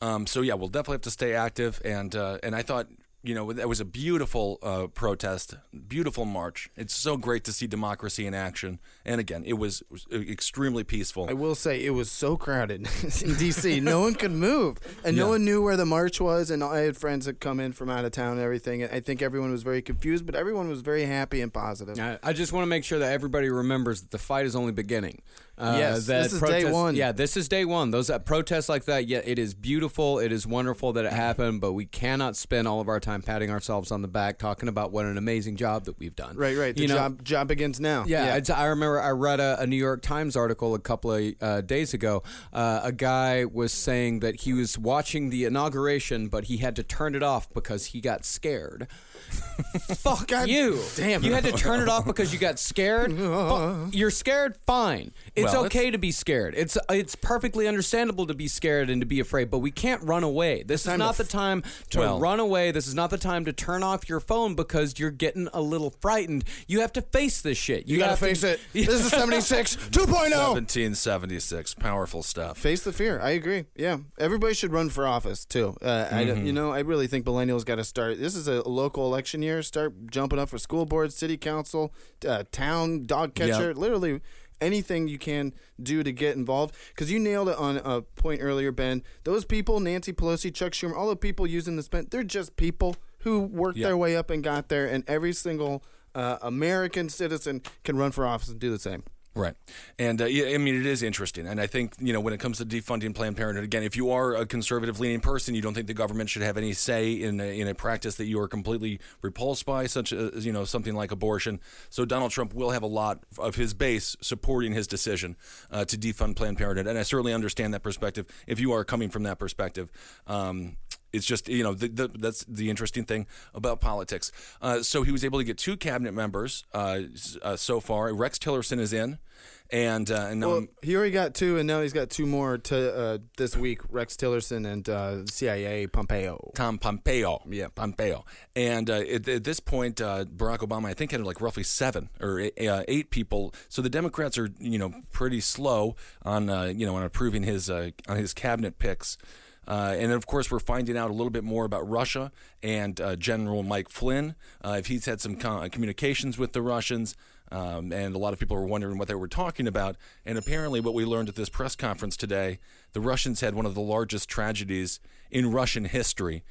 Um, so yeah, we'll definitely have to stay active, and uh, and I thought you know that was a beautiful uh, protest, beautiful march. It's so great to see democracy in action, and again, it was, it was extremely peaceful.
I will say it was so crowded in D.C. no one could move, and no one knew where the march was. And I had friends that come in from out of town and everything. I think everyone was very confused, but everyone was very happy and positive.
I, I just want to make sure that everybody remembers that the fight is only beginning. Uh,
Yes, this is day one.
Yeah, this is day one. Those uh, protests like that, yeah, it is beautiful. It is wonderful that it happened, but we cannot spend all of our time patting ourselves on the back talking about what an amazing job that we've done.
Right, right. The
You know-
job job begins now.
Yeah, I'd- I remember I read a, a New York Times article a couple of uh, days ago. Uh, a guy was saying that he was watching the inauguration, but he had to turn it off because he got scared. Fuck you!
damn
You had to turn it off because you got scared. Fu- You're scared. Fine. It's
Well,
okay to be scared. It's it's perfectly understandable to be scared and to be afraid. But we can't run away. This is
time to
not the
f-
time to
Well-
run away. This is not the time to turn off your phone because you're getting a little frightened. You have to face this shit.
You, gotta
have to-
face it. This is 76 2.0.
1776, powerful stuff.
Face the fear. I agree. Yeah, everybody should run for office too. Uh, I, don't- you know, I really think millennials got to start. This is a local election year. Start jumping up for school board, city council, uh, town dog catcher.
Yep.
Literally anything you can do to get involved. Because you nailed it on a point earlier, Ben. Those people, Nancy Pelosi, Chuck Schumer, all the people using this pen, they're just people who worked
Yeah.
their way up and got there. And every single uh, American citizen can run for office and do the same.
Right. And uh, yeah, I mean, it is interesting. And I think, you know, when it comes to defunding Planned Parenthood, again, if you are a conservative leaning person, you don't think the government should have any say in a, in a practice that you are completely repulsed by, such as, you know, something like abortion. So Donald Trump will have a lot of his base supporting his decision uh, to defund Planned Parenthood. And I certainly understand that perspective if you are coming from that perspective. Um, it's just you know the, the, that's the interesting thing about politics. Uh, so he was able to get two cabinet members uh, uh, so far. Rex Tillerson is in, and uh, and now
Well, he already got two, and now he's got two more to uh, this week: Rex Tillerson and uh, CIA Pompeo.
Tom Pompeo. Yeah, Pompeo. And uh, at, at this point, uh, Barack Obama, I think, had like roughly seven or eight, uh, eight people. So the Democrats are, you know, pretty slow on, uh, you know, on approving his uh, on his cabinet picks. Uh, and then, of course, we're finding out a little bit more about Russia and uh, General Mike Flynn. Uh, if he's had some co- communications with the Russians, um, and a lot of people were wondering what they were talking about. And apparently, what we learned at this press conference today, the Russians had one of the largest tragedies in Russian history.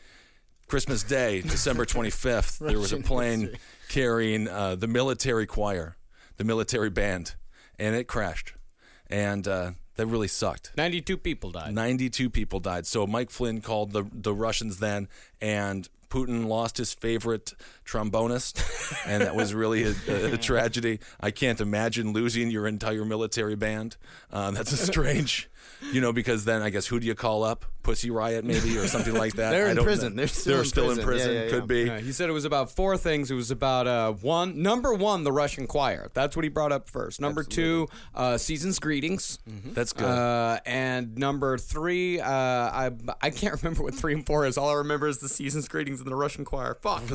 Christmas Day, December 25th, there was a plane
history.
carrying uh, the military choir, the military band, and it crashed. And uh, that really sucked.
92 people died.
92 people died. So Mike Flynn called the, the Russians then, and Putin lost his favorite trombonist, and that was really a, a, a tragedy. I can't imagine losing your entire military band. Um, that's a strange, you know, because then I guess who do you call up? Pussy Riot, maybe, or something like that.
They're
I
in
don't
prison.
know.
They're still in
still in
prison.
prison.
Yeah, yeah,
Could be.
Yeah, he said it was about four things. It was about uh, one, number one, the Russian choir. That's what he brought up first. Number two, uh, season's greetings.
That's good.
Uh, and number three, uh, I I can't remember what three and four is. All I remember is the season's greetings and the Russian choir. Fuck.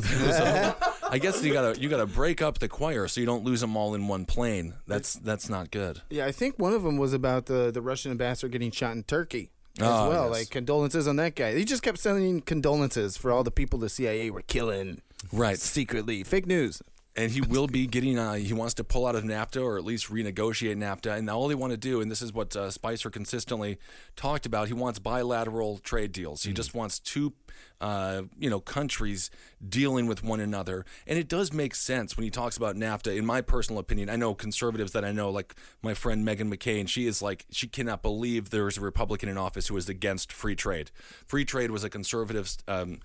I guess you gotta you gotta break up the choir so you don't lose them all in one plane. That's that's not good.
Yeah, I think one of them was about the, the Russian ambassador getting shot in Turkey as
Oh,
well.
yes.
Like condolences on that guy. He just kept sending condolences for all the people the CIA were killing
Right.
secretly. Fake news.
And he will be getting. Uh, he wants to pull out of NAFTA or at least renegotiate NAFTA. And all they want to do, and this is what uh, Spicer consistently talked about, he wants bilateral trade deals. He just wants two, uh, you know, countries dealing with one another. And it does make sense when he talks about NAFTA. In my personal opinion, I know conservatives that I know, like my friend Meghan McCain. She is like she cannot believe there is a Republican in office who is against free trade. Free trade was a conservative. Um,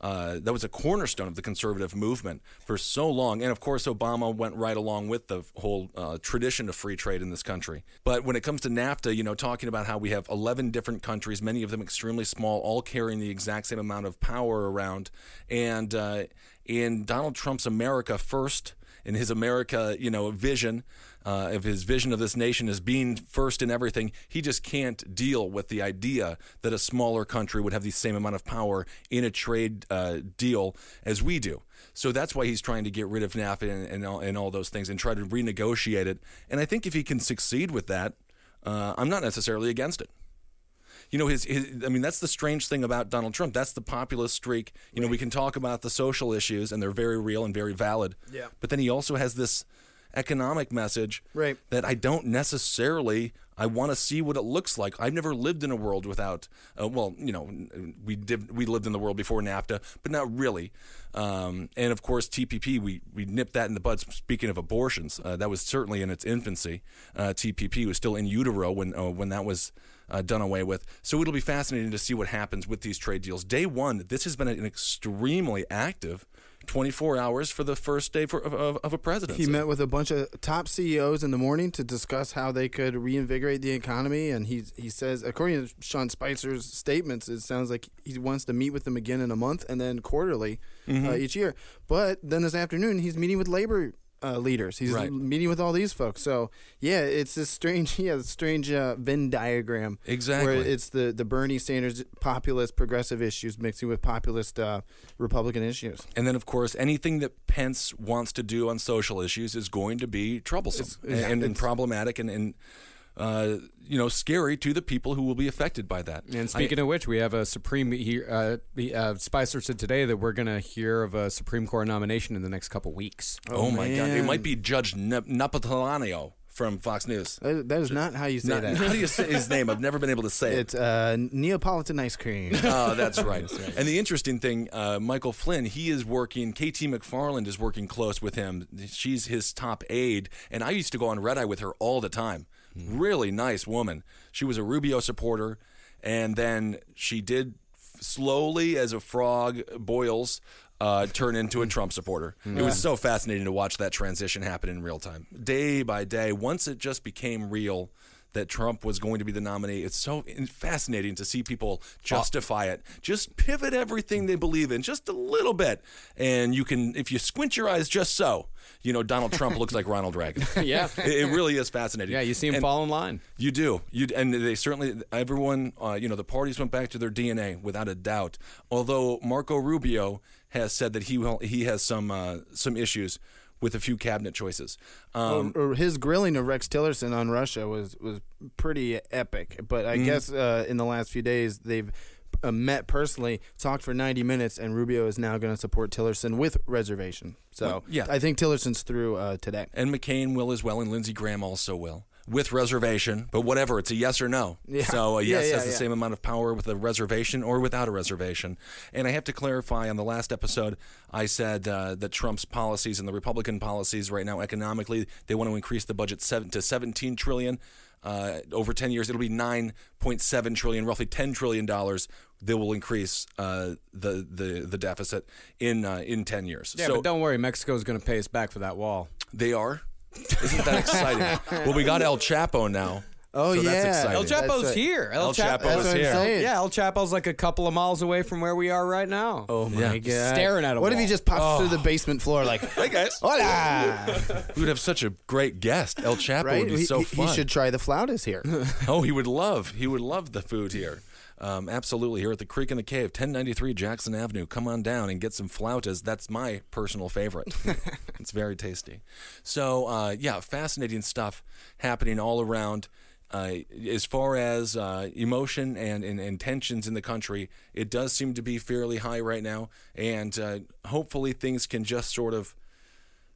uh, that was a cornerstone of the conservative movement for so long. And of course, Obama went right along with the whole uh, tradition of free trade in this country. But when it comes to NAFTA, you know, talking about how we have 11 different countries, many of them extremely small, all carrying the exact same amount of power around. And uh, in Donald Trump's America First, in his America, you know, vision, uh, of his vision of this nation as being first in everything, he just can't deal with the idea that a smaller country would have the same amount of power in a trade uh, deal as we do. So that's why he's trying to get rid of NAFTA and, and, all, and all those things and try to renegotiate it. And I think if he can succeed with that, uh, I'm not necessarily against it you know his, his i mean that's the strange thing about donald trump that's the populist streak you know we can talk about the social issues and they're very real and very valid
Yeah.
but then he also has this economic message
Right.
that i don't necessarily i want to see what it looks like i've never lived in a world without uh, well you know we did we lived in the world before nafta but not really um, and of course tpp we we nipped that in the bud speaking of abortions uh, that was certainly in its infancy uh, tpp was still in utero when uh, when that was uh, done away with. So it'll be fascinating to see what happens with these trade deals. Day one, this has been an extremely active 24 hours for the first day for, of, of, a presidency.
He met with a bunch of top CEOs in the morning to discuss how they could reinvigorate the economy. And he he says, according to Sean Spicer's statements, it sounds like he wants to meet with them again in a month and then quarterly uh, each year. But then this afternoon, he's meeting with labor. Uh, leaders. He's
Right.
meeting with all these folks. So yeah, it's this strange, yeah, strange uh, Venn diagram.
Exactly.
Where it's the the Bernie Sanders populist progressive issues mixing with populist uh, Republican issues.
and then, of course, anything that Pence wants to do on social issues is going to be troublesome
It's-
and, and
it's-
problematic and, and uh, you know, scary to the people who will be affected by that.
And speaking of which, we have a Supreme. He, uh, uh, Spicer said today that we're going to hear of a Supreme Court nomination in the next couple weeks.
Oh, my God! It might be Judge Nap- Napolitano from Fox News.
That that is not how you say
Not-
that.
How do you say his name? I've never been able to say it.
It's uh, Neapolitan ice cream.
Oh, that's right. And the interesting thing, uh, Michael Flynn, he is working. KT McFarland is working close with him. She's his top aide, and I used to go on Red Eye with her all the time. Mm-hmm. Really nice woman. She was a Rubio supporter, and then she did slowly, as a frog boils, uh, turn into a mm-hmm. Trump supporter. Mm-hmm. It was so fascinating to watch that transition happen in real time, day by day. Once it just became real that Trump was going to be the nominee, it's so fascinating to see people justify it. Just pivot everything they believe in just a little bit, and you can, if you squint your eyes just so, you know Donald Trump looks like Ronald Reagan.
Yeah.
it, it really is fascinating.
Yeah, you see him
And-
fall in line.
you do. You and they certainly everyone. Uh, you know, the parties went back to their DNA without a doubt. Although Marco Rubio has said that he will, he has some uh, some issues with a few cabinet choices. Um,
or, or his grilling of Rex Tillerson on Russia was was pretty epic. But
Mm-hmm.
I guess uh, in the last few days they've uh, met personally, talked for 90 minutes, and Rubio is now going to support Tillerson with reservation. So
Well, yeah.
I think Tillerson's through uh, today.
and McCain will as well, and Lindsey Graham also will. With reservation, but whatever, it's a yes or no.
Yeah.
So a yes
yeah,
has the same amount of power with a reservation or without a reservation. And I have to clarify on the last episode, I said uh, that Trump's policies and the Republican policies right now economically, they want to increase the budget seven to 17 trillion. Uh, over 10 years, it'll be 9.7 trillion, roughly 10 trillion dollars. They will increase uh, the the the deficit in uh, in 10 years.
Yeah,
so
but don't worry, Mexico's going to pay us back for that wall.
they are. Isn't that exciting? well, we got El Chapo now.
Oh,
so
yeah.
that's exciting.
El
That's
Chapo's
right.
here.
El
Chapo-
Chapo
That's
is here.
saying.
Yeah, El Chapo's like a couple of miles away from where we are right now.
Oh my
Yeah.
god!
Staring at a
What if he just pops oh. through the basement floor like,
Hey guys,
"Hola"?
we would have such a great guest. El Chapo
right?
would be
he,
so fun.
he should try the flautas here.
Oh, he would love. He would love the food here. Um, absolutely, here at the Creek and the Cave, 1093 Jackson Avenue. Come on down and get some flautas. That's my personal favorite. it's very tasty. So, uh, yeah, fascinating stuff happening all around. Uh, as far as uh, emotion and, and, and tensions in the country, it does seem to be fairly high right now, and uh, hopefully things can just sort of,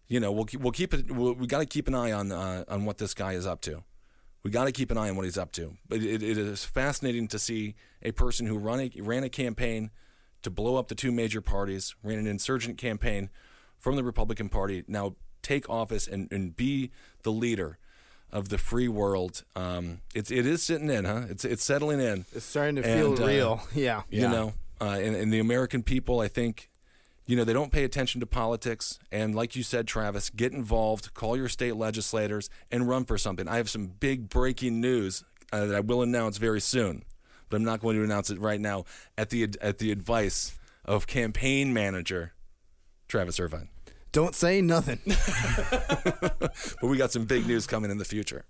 you know, we'll keep, we'll keep it. We'll, we got to keep an eye on uh, on what this guy is up to. We got to keep an eye on what he's up to. But it, it is fascinating to see a person who run a, ran a campaign to blow up the two major parties, ran an insurgent campaign from the Republican Party, now take office and, and be the leader of the free world. Um, it's it is sitting in, huh? It's it's settling in.
It's starting to
And,
feel
uh,
real. Yeah.
You know, uh, and, and the American people, I think, you know, they don't pay attention to politics. And like you said, Travis, get involved, call your state legislators, and run for something. I have some big breaking news uh, that I will announce very soon, but I'm not going to announce it right now at the at the advice of campaign manager Travis Irvine.
Don't say nothing.
But we got some big news coming in the future.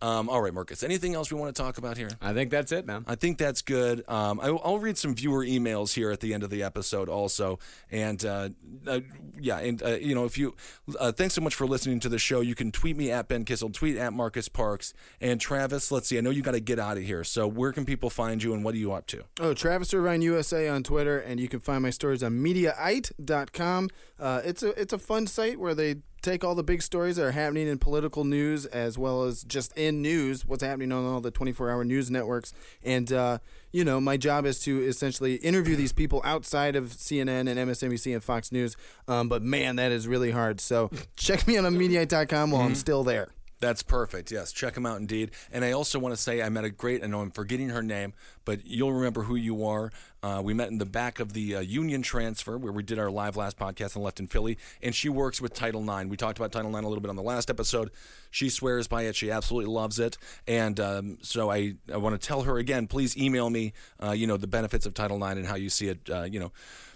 Um, all right, Marcus. Anything else we want to talk about here?
I think that's it, man.
I think that's good. Um, I, I'll read some viewer emails here at the end of the episode, also, and uh, uh, yeah, and uh, you know, if you uh, thanks so much for listening to the show. You can tweet me at Ben Kissel, tweet at Marcus Parks, and Travis. Let's see. I know you got to get out of here, so where can people find you, and what are you up to?
Oh, Travis Irvine USA on Twitter, and you can find my stories on Mediaite.com. Uh, it's a it's a fun site where they take all the big stories that are happening in political news as well as just in news, what's happening on all the 24 hour news networks. And, uh, you know, my job is to essentially interview these people outside of CNN and MSNBC and Fox News. Um, but man, that is really hard. So check me out on Mediaite.com while I'm still there.
That's perfect. Yes, check them out indeed. And I also want to say I met a great. I know I'm forgetting her name, but you'll remember who you are. Uh, we met in the back of the uh, Union Transfer where we did our live last podcast and left in Philly, and she works with Title IX. We talked about Title IX a little bit on the last episode. She swears by it. She absolutely loves it, and um, so I, I want to tell her again. Please email me. Uh, you know the benefits of Title IX and how you see it. Uh, you know,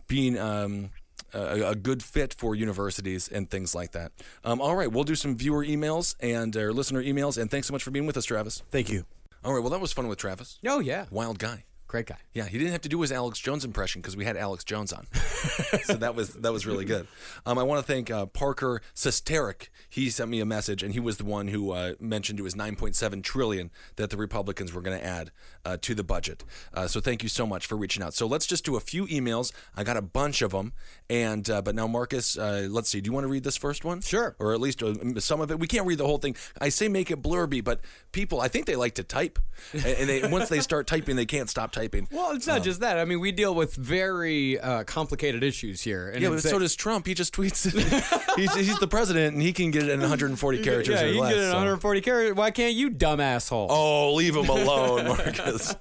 being. Um, a, a good fit for universities and things like that. Um, all right, we'll do some viewer emails and uh, listener emails, and thanks so much for being with us, Travis.
Thank you.
All right, well, that was fun with Travis.
Oh, yeah.
Wild guy.
Great guy.
Yeah, he didn't have to do his Alex Jones impression because we had Alex Jones on, so that was that was really good. Um, I want to thank uh, Parker Sesteric. He sent me a message, and he was the one who uh, mentioned it was 9.7 trillion that the Republicans were going to add uh, to the budget. Uh, so thank you so much for reaching out. So let's just do a few emails. I got a bunch of them, and uh, but now Marcus, uh, let's see. Do you want to read this first one?
Sure.
Or at least uh, some of it. We can't read the whole thing. I say make it blurby, but people, I think they like to type, and they once they start typing, they can't stop typing.
Well, it's not just that. I mean, we deal with very uh, complicated issues here. And
Yeah, but so does Trump. He just tweets he's, he's the president, and he can get it in 140 characters
yeah,
or
can
less.
get it in
so-
140 characters. Why can't you, dumb asshole?
Oh, leave him alone, Marcus.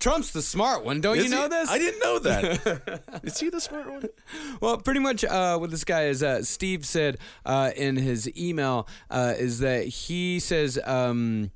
Trump's the smart one. Don't
Is
you know
he?
this?
I didn't know that. Is he the smart one?
Well, pretty much uh, what this guy is, uh, Steve said uh, in his email, uh, is that he says, um,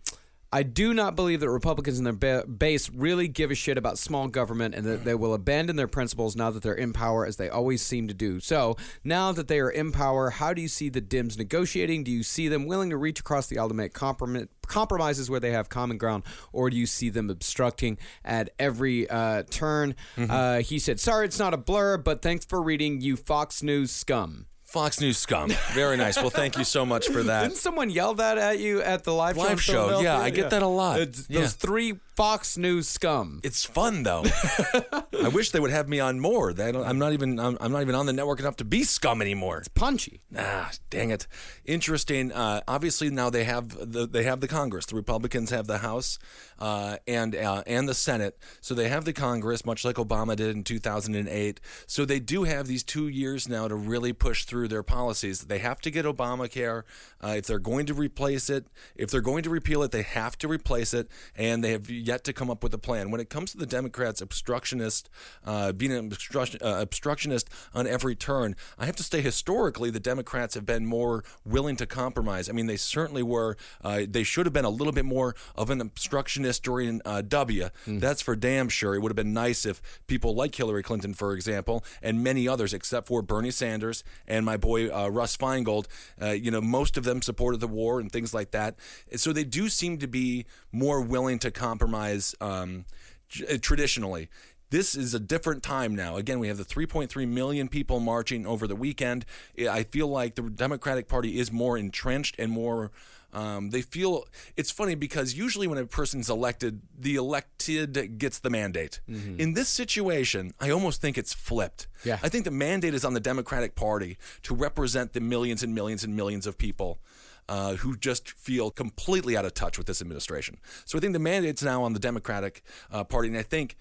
I do not believe that Republicans in their ba- base really give a shit about small government and that they will abandon their principles now that they're in power, as they always seem to do. So, now that they are in power, how do you see the Dems negotiating? Do you see them willing to reach across the aisle to make comprom- compromises where they have common ground, or do you see them obstructing at every uh, turn? Uh, he said, Sorry, it's not a blur, but thanks for reading, you Fox News scum.
Fox News scum. Very nice. Well, thank you so much for that.
Didn't someone yell that at you at the live,
Live
in
show, yeah, I get that a lot.
It's
Yeah.
Those three Fox News scum.
It's fun though. I wish they would have me on more. I'm not even I'm, I'm not even on the network enough to be scum anymore.
It's punchy.
Ah, dang it! Interesting. Uh, obviously, now they have the they have the Congress. The Republicans have the House uh, and uh, and the Senate. So they have the Congress, much like Obama did in 2008. So they do have these two years now to really push through their policies. They have to get Obamacare. Uh, if they're going to replace it, if they're going to repeal it, they have to replace it, and they have yet to come up with a plan. When it comes to the Democrats, obstructionist, uh, being an obstruction, uh, obstructionist on every turn, I have to say historically the Democrats have been more willing to compromise. I mean, they certainly were. Uh, they should have been a little bit more of an obstructionist during uh, W. That's for damn sure. It would have been nice if people like Hillary Clinton, for example, and many others, except for Bernie Sanders and my boy uh, Russ Feingold, uh, you know, most of them supported the war and things like that. So they do seem to be more willing to compromise um, j- traditionally. This is a different time now. Again, we have the 3.3 million people marching over the weekend. I feel like the Democratic Party is more entrenched and more. Um, they feel it's funny because usually when a person's elected, the elected gets the mandate. In this situation, I almost think it's flipped.
Yeah.
I think the mandate is on the Democratic Party to represent the millions and millions and millions of people uh, who just feel completely out of touch with this administration. So I think the mandate's now on the Democratic uh, Party, and I think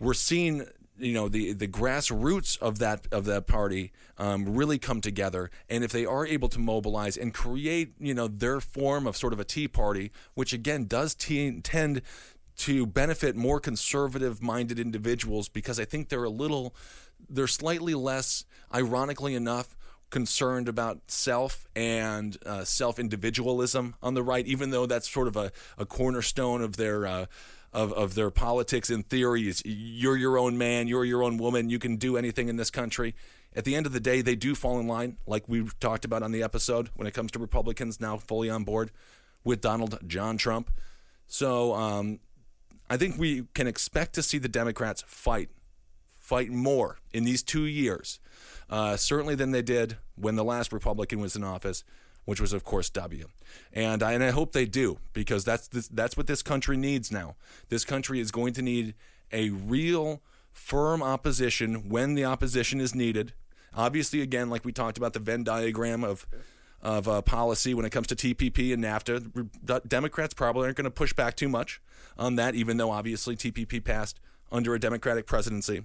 we're seeing you know the the grassroots of that of that party um, really come together. And if they are able to mobilize and create you know their form of sort of a tea party which again does te- tend to benefit more conservative minded individuals because I think they're a little they're slightly less ironically enough concerned about self and uh, self individualism on the right even though that's sort of a, a cornerstone of their uh, of, of their politics in theory is you're your own man, you're your own woman, you can do anything in this country. At the end of the day, they do fall in line, like we talked about on the episode, when it comes to Republicans now fully on board with Donald John Trump. So um, I think we can expect to see the Democrats fight, fight more in these two years, uh, certainly than they did when the last Republican was in office which was of course W. And I, and I hope they do because that's this, that's what this country needs now. This country is going to need a real firm opposition when the opposition is needed. Obviously, again, like we talked about the Venn diagram of of uh, policy when it comes to TPP and NAFTA, Democrats probably aren't going to push back too much on that, even though obviously TPP passed under a Democratic presidency.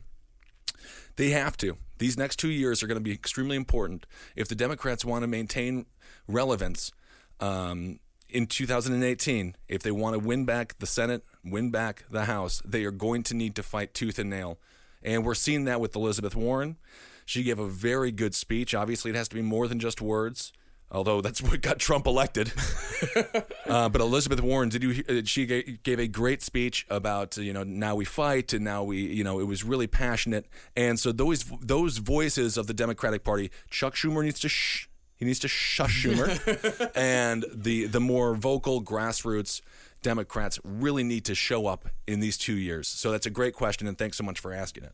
They have to. These next two years are going to be extremely important if the Democrats want to maintain relevance um, in 2018. If they want to win back the Senate, win back the House, they are going to need to fight tooth and nail. And we're seeing that with Elizabeth Warren. She gave a very good speech. Obviously, it has to be more than just words. Although that's what got Trump elected, uh, but Elizabeth Warren did you? uh, She gave a great speech about you know now we fight and now we you know it was really passionate and so those those voices of the Democratic Party, Chuck Schumer needs to shh. He He needs to shush Schumer, and the the more vocal grassroots Democrats really need to show up in these two years. So that's a great question, and thanks so much for asking it.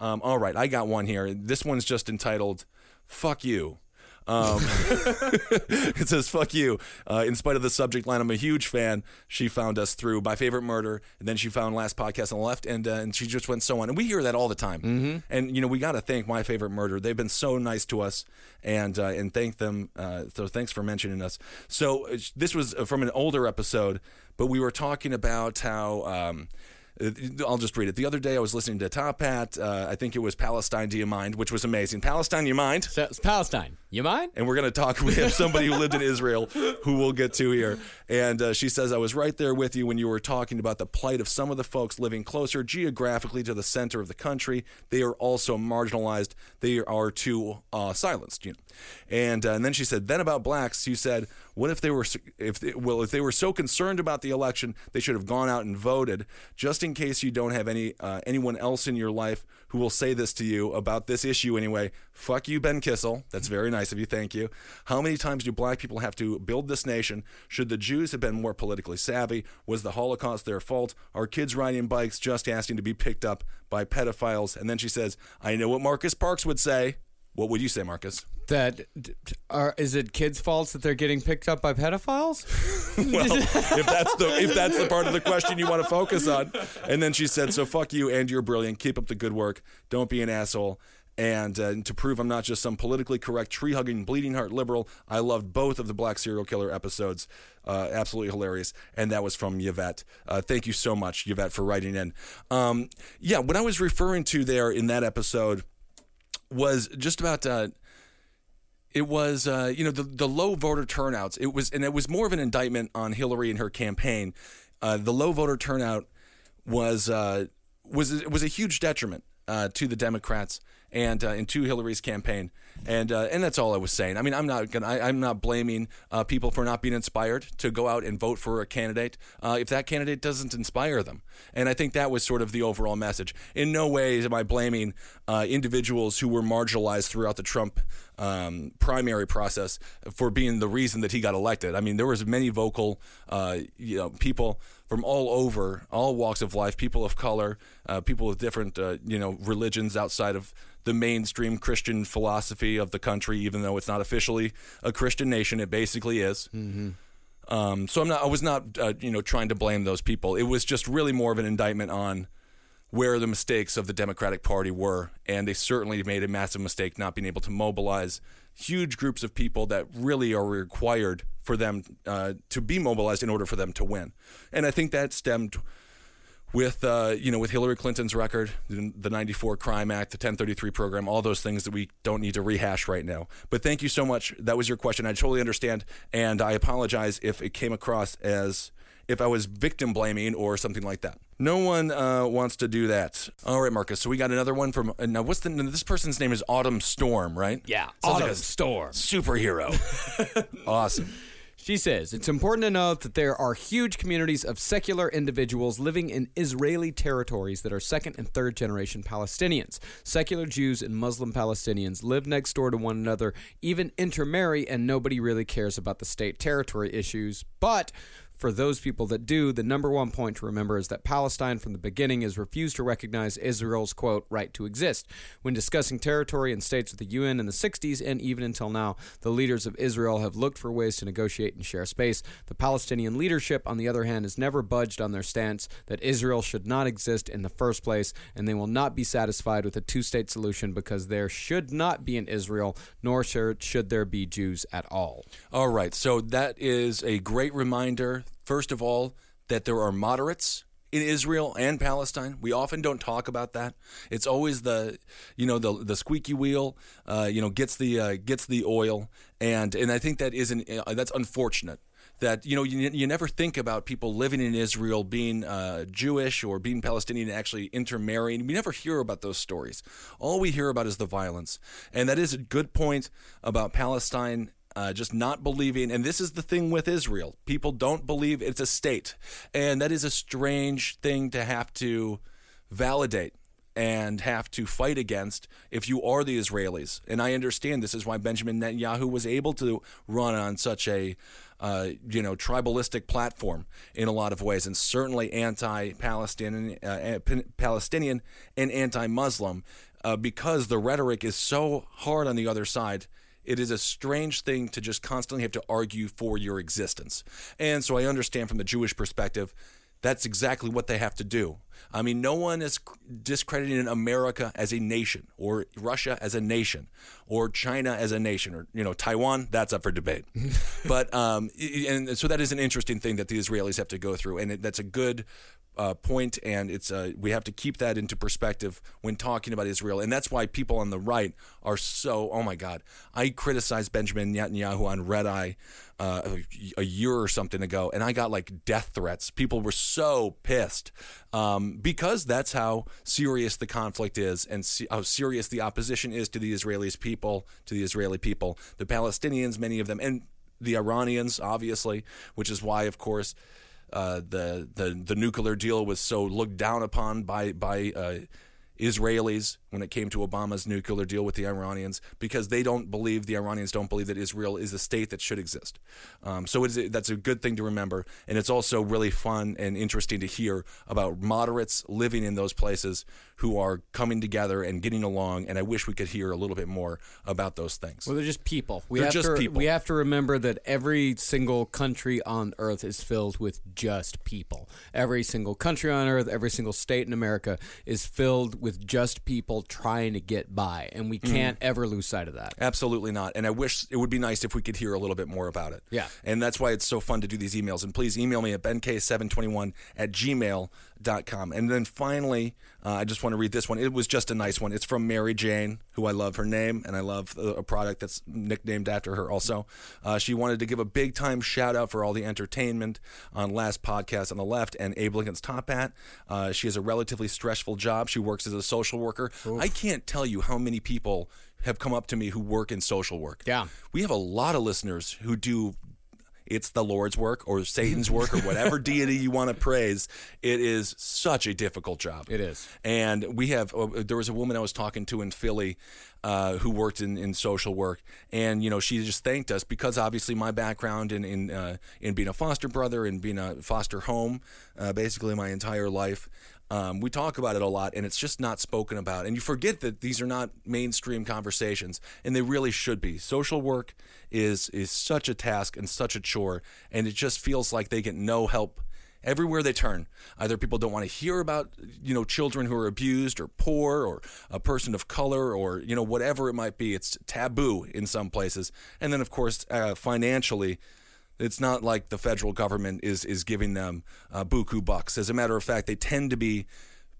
Um, all right, I got one here. This one's just entitled "Fuck You." Um, it says "fuck you." Uh, in spite of the subject line, I'm a huge fan. She found us through my favorite murder, and then she found last podcast on the left, and uh, and she just went so on. And we hear that all the time. Mm-hmm. And you know, we got to thank my favorite murder. They've been so nice to us, and uh, and thank them. Uh, so thanks for mentioning us. So uh, this was from an older episode, but we were talking about how. Um, uh, I'll just read it. The other day, I was listening to Top Hat. Uh, I think it was Palestine. Do you mind? Which was amazing. Palestine, you mind?
So, it's Palestine. You mind?
And we're going to talk. Have somebody who lived in Israel who we'll get to here. And uh, she says, I was right there with you when you were talking about the plight of some of the folks living closer geographically to the center of the country. They are also marginalized. They are too uh, silenced. You know. And uh, and then she said, then about blacks, you said, what if they were if they, well if they were so concerned about the election, they should have gone out and voted. Just in case you don't have any uh, anyone else in your life who will say this to you about this issue anyway. Fuck you, Ben Kissel. That's very nice of you. Thank you. How many times do black people have to build this nation? Should the Jews have been more politically savvy? Was the Holocaust their fault? Are kids riding bikes just asking to be picked up by pedophiles? And then she says, I know what Marcus Parks would say. What would you say, Marcus?
That are is it kids' faults that they're getting picked up by pedophiles?
well, if that's the if that's the part of the question you want to focus on. And then she said, "So fuck you, and you're brilliant. Keep up the good work. Don't be an asshole." And uh, to prove I'm not just some politically correct, tree hugging, bleeding heart liberal, I loved both of the Black Serial Killer episodes. Uh, absolutely hilarious. And that was from Yvette. Uh, thank you so much, Yvette, for writing in. Um, yeah, what I was referring to there in that episode was just about. Uh, it was uh, you know the the low voter turnouts. It was and it was more of an indictment on Hillary and her campaign. Uh, the low voter turnout was uh, was was a huge detriment uh, to the Democrats and uh, to Hillary's campaign. And uh, and that's all I was saying. I mean, I'm not gonna, I, I'm not blaming uh, people for not being inspired to go out and vote for a candidate uh, if that candidate doesn't inspire them. And I think that was sort of the overall message. In no way am I blaming uh, individuals who were marginalized throughout the Trump um, primary process for being the reason that he got elected. I mean, there was many vocal, uh, you know, people from all over, all walks of life, people of color, people with different, you know, religions outside of the mainstream Christian philosophy of the country, even though it's not officially a Christian nation. It basically is.
Mm-hmm.
Um, so I'm not. I was not, uh, you know, trying to blame those people. It was just really more of an indictment on where the mistakes of the Democratic Party were, and they certainly made a massive mistake not being able to mobilize huge groups of people that really are required for them uh, to be mobilized in order for them to win. And I think that stemmed with uh, you know with Hillary Clinton's record, the '94 Crime Act, the 1033 program, all those things that we don't need to rehash right now. But thank you so much. That was your question. I totally understand, and I apologize if it came across as if I was victim blaming or something like that. No one uh, wants to do that. All right, Marcus. So we got another one from uh, now. What's the this person's name is Autumn Storm, right?
Yeah,
Sounds
Autumn
a
Storm.
superhero. awesome.
She says it's important to note that there are huge communities of secular individuals living in Israeli territories that are second and third generation Palestinians. Secular Jews and Muslim Palestinians live next door to one another, even intermarry, and nobody really cares about the state territory issues. But for those people that do, the number one point to remember is that Palestine from the beginning has refused to recognize Israel's, quote, right to exist. When discussing territory and states with the UN in the 60s and even until now, the leaders of Israel have looked for ways to negotiate and share space. The Palestinian leadership, on the other hand, has never budged on their stance that Israel should not exist in the first place, and they will not be satisfied with a two state solution because there should not be an Israel, nor should should there be Jews at all.
All right. So that is a great reminder, first of all, that there are moderates in Israel and Palestine. We often don't talk about that. It's always the, you know, the the squeaky wheel, uh, you know, gets the uh, gets the oil, and and I think that is an uh, that's unfortunate. That you know you, you never think about people living in Israel being uh, Jewish or being Palestinian actually intermarrying. We never hear about those stories. All we hear about is the violence, and that is a good point about Palestine uh, just not believing. And this is the thing with Israel people don't believe it's a state. And that is a strange thing to have to validate. and have to fight against if you are the Israelis. And I understand this is why Benjamin Netanyahu was able to run on such a uh, you know tribalistic platform in a lot of ways, and certainly anti-Palestinian, uh, Palestinian and anti-Muslim, uh, because the rhetoric is so hard on the other side. It is a strange thing to just constantly have to argue for your existence. And so I understand from the Jewish perspective, that's exactly what they have to do. I mean, no one is discrediting America as a nation, or Russia as a nation, or China as a nation, or you know Taiwan. That's up for debate. but um, and so that is an interesting thing that the Israelis have to go through, and it, that's a good uh, point, and it's uh, we have to keep that into perspective when talking about Israel, and that's why people on the right are so. Oh my God, I criticized Benjamin Netanyahu on Red Eye uh, a, a year or something ago, and I got like death threats. People were so pissed um, because that's how serious the conflict is, and se- how serious the opposition is to the Israelis people, to the Israeli people, the Palestinians, many of them, and the Iranians, obviously, which is why, of course uh, the the the nuclear deal was so looked down upon by by uh, Israelis when it came to Obama's nuclear deal with the Iranians because they don't believe the Iranians don't believe that Israel is a state that should exist. Um, so it is, that's a good thing to remember, and it's also really fun and interesting to hear about moderates living in those places who are coming together and getting along. And I wish we could hear a little bit more about those things.
Well, they're just people. We
They're
have
just
to,
people.
We have to remember that every single country on earth is filled with just people. Every single country on earth, every single state in America is filled with just people trying to get by, and we
Mm.
can't ever lose sight of that.
Absolutely not. And I wish it would be nice if we could hear a little bit more about it.
Yeah.
And that's why it's so fun to do these emails. And please email me at benk721 at gmail.com. And then finally, uh, I just want to read this one. It was just a nice one. It's from Mary Jane, who I love her name, and I love a product that's nicknamed after her also. Uh, she wanted to give a big time shout out for all the entertainment on last podcast on the left and Abe Lincoln's Top Hat. Uh, she has a relatively stressful job. She works as a social worker. I can't tell you how many people have come up to me who work in social work.
Yeah.
We have a lot of listeners who do it's the Lord's work or Satan's work or whatever deity you want to praise. It is such a difficult job.
It is.
And we have, uh, there was a woman I was talking to in Philly uh, who worked in, in social work. And, you know, she just thanked us because obviously my background in, in, uh, in being a foster brother and being a foster home uh, basically my entire life. Um, we talk about it a lot, and it's just not spoken about. And you forget that these are not mainstream conversations, and they really should be. Social work is is such a task and such a chore, and it just feels like they get no help everywhere they turn. Either people don't want to hear about you know children who are abused or poor or a person of color or you know whatever it might be. It's taboo in some places, and then of course uh, financially. It's not like the federal government is is giving them uh, buku bucks. As a matter of fact, they tend to be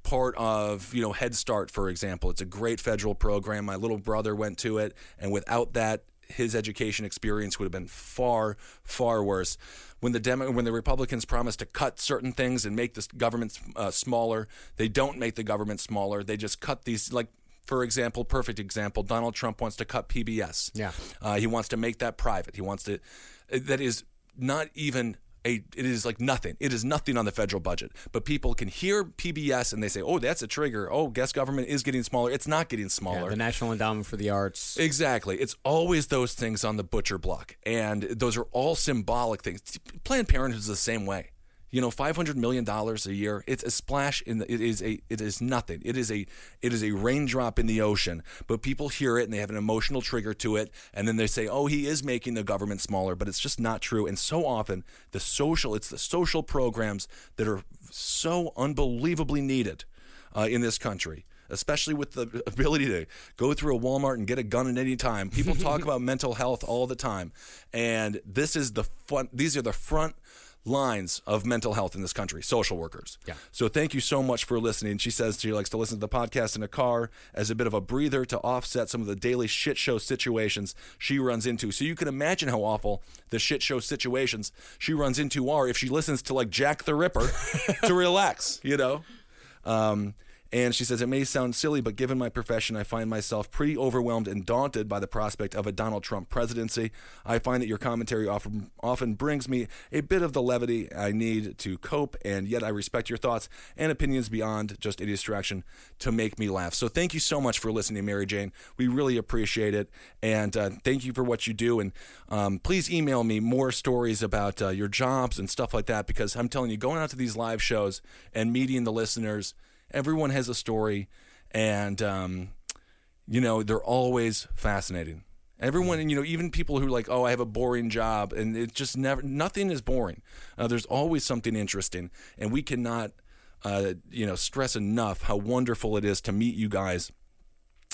part of you know Head Start, for example. It's a great federal program. My little brother went to it, and without that, his education experience would have been far far worse. When the Demo- when the Republicans promise to cut certain things and make the government uh, smaller, they don't make the government smaller. They just cut these like. For example, perfect example, Donald Trump wants to cut PBS.
Yeah.
Uh, he wants to make that private. He wants to. That is not even a. It is like nothing. It is nothing on the federal budget. But people can hear PBS and they say, "Oh, that's a trigger. Oh, guess government is getting smaller. It's not getting
Yeah,
smaller."
the National Endowment for the Arts.
Exactly. It's always those things on the butcher block. And those are all symbolic things. Planned Parenthood is the same way. You know, five hundred million dollars a year. It's a splash in the. It is a. It is nothing. It is a. It is a raindrop in the ocean. But people hear it and they have an emotional trigger to it, and then they say, "Oh, he is making the government smaller," but it's just not true. And so often, the social. It's the social programs that are so unbelievably needed uh, in this country especially with the ability to go through a Walmart and get a gun at any time. People talk about mental health all the time, and this is the fun. These are the front lines of mental health in this country social workers.
Yeah.
so thank you so much for listening. She says she likes to listen to the podcast in a car as a bit of a breather to offset some of the daily shit show situations she runs into. So you can imagine how awful the shit show situations she runs into are if she listens to like jack the ripper to relax you know? Um, And she says, It may sound silly, but given my profession, I find myself pretty overwhelmed and daunted by the prospect of a Donald Trump presidency. I find that your commentary often, often brings me a bit of the levity I need to cope, and yet I respect your thoughts and opinions beyond just a distraction to make me laugh. So thank you so much for listening, Mary Jane. We really appreciate it. And uh, thank you for what you do. And um, please email me more stories about uh, your jobs and stuff like that because I'm telling you, going out to these live shows and meeting the listeners, everyone has a story. And, um, you know, they're always fascinating. Everyone, you know, even people who are like, oh, I have a boring job, and it just never, nothing is boring. Uh, there's always something interesting, and we cannot, uh, you know, stress enough how wonderful it is to meet you guys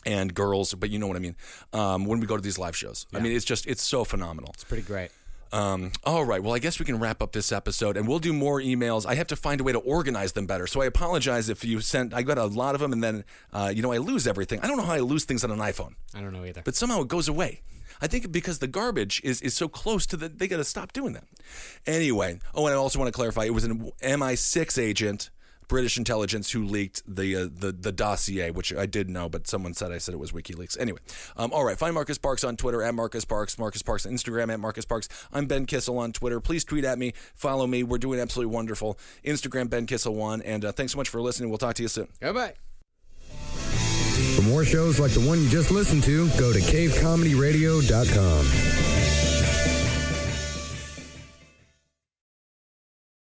and girls, but you know what I mean. Um, when we go to these live shows, I mean, it's just, it's so phenomenal.
It's pretty great.
Um, all right. Well, I guess we can wrap up this episode and we'll do more emails. I have to find a way to organize them better. So I apologize if you sent, I got a lot of them and then, uh, you know, I lose everything. I don't know how I lose things on an iPhone,
I don't know either.
but somehow it goes away. I think because the garbage is, is so close to the, they got to stop doing that. Anyway. Oh, and I also want to clarify it was an MI6 agent. British intelligence who leaked the, uh, the the dossier, which I did know, but someone said I said it was WikiLeaks. Anyway, um, all right. Find Marcus Parks on Twitter at Marcus Parks, Marcus Parks on Instagram at Marcus Parks. I'm Ben Kissel on Twitter. Please tweet at me, follow me. We're doing absolutely wonderful. Instagram Ben Kissel one, and uh, thanks so much for listening. We'll talk to you soon.
Bye-bye.
For more shows like the one you just listened to, go to cavecomedyradio.com.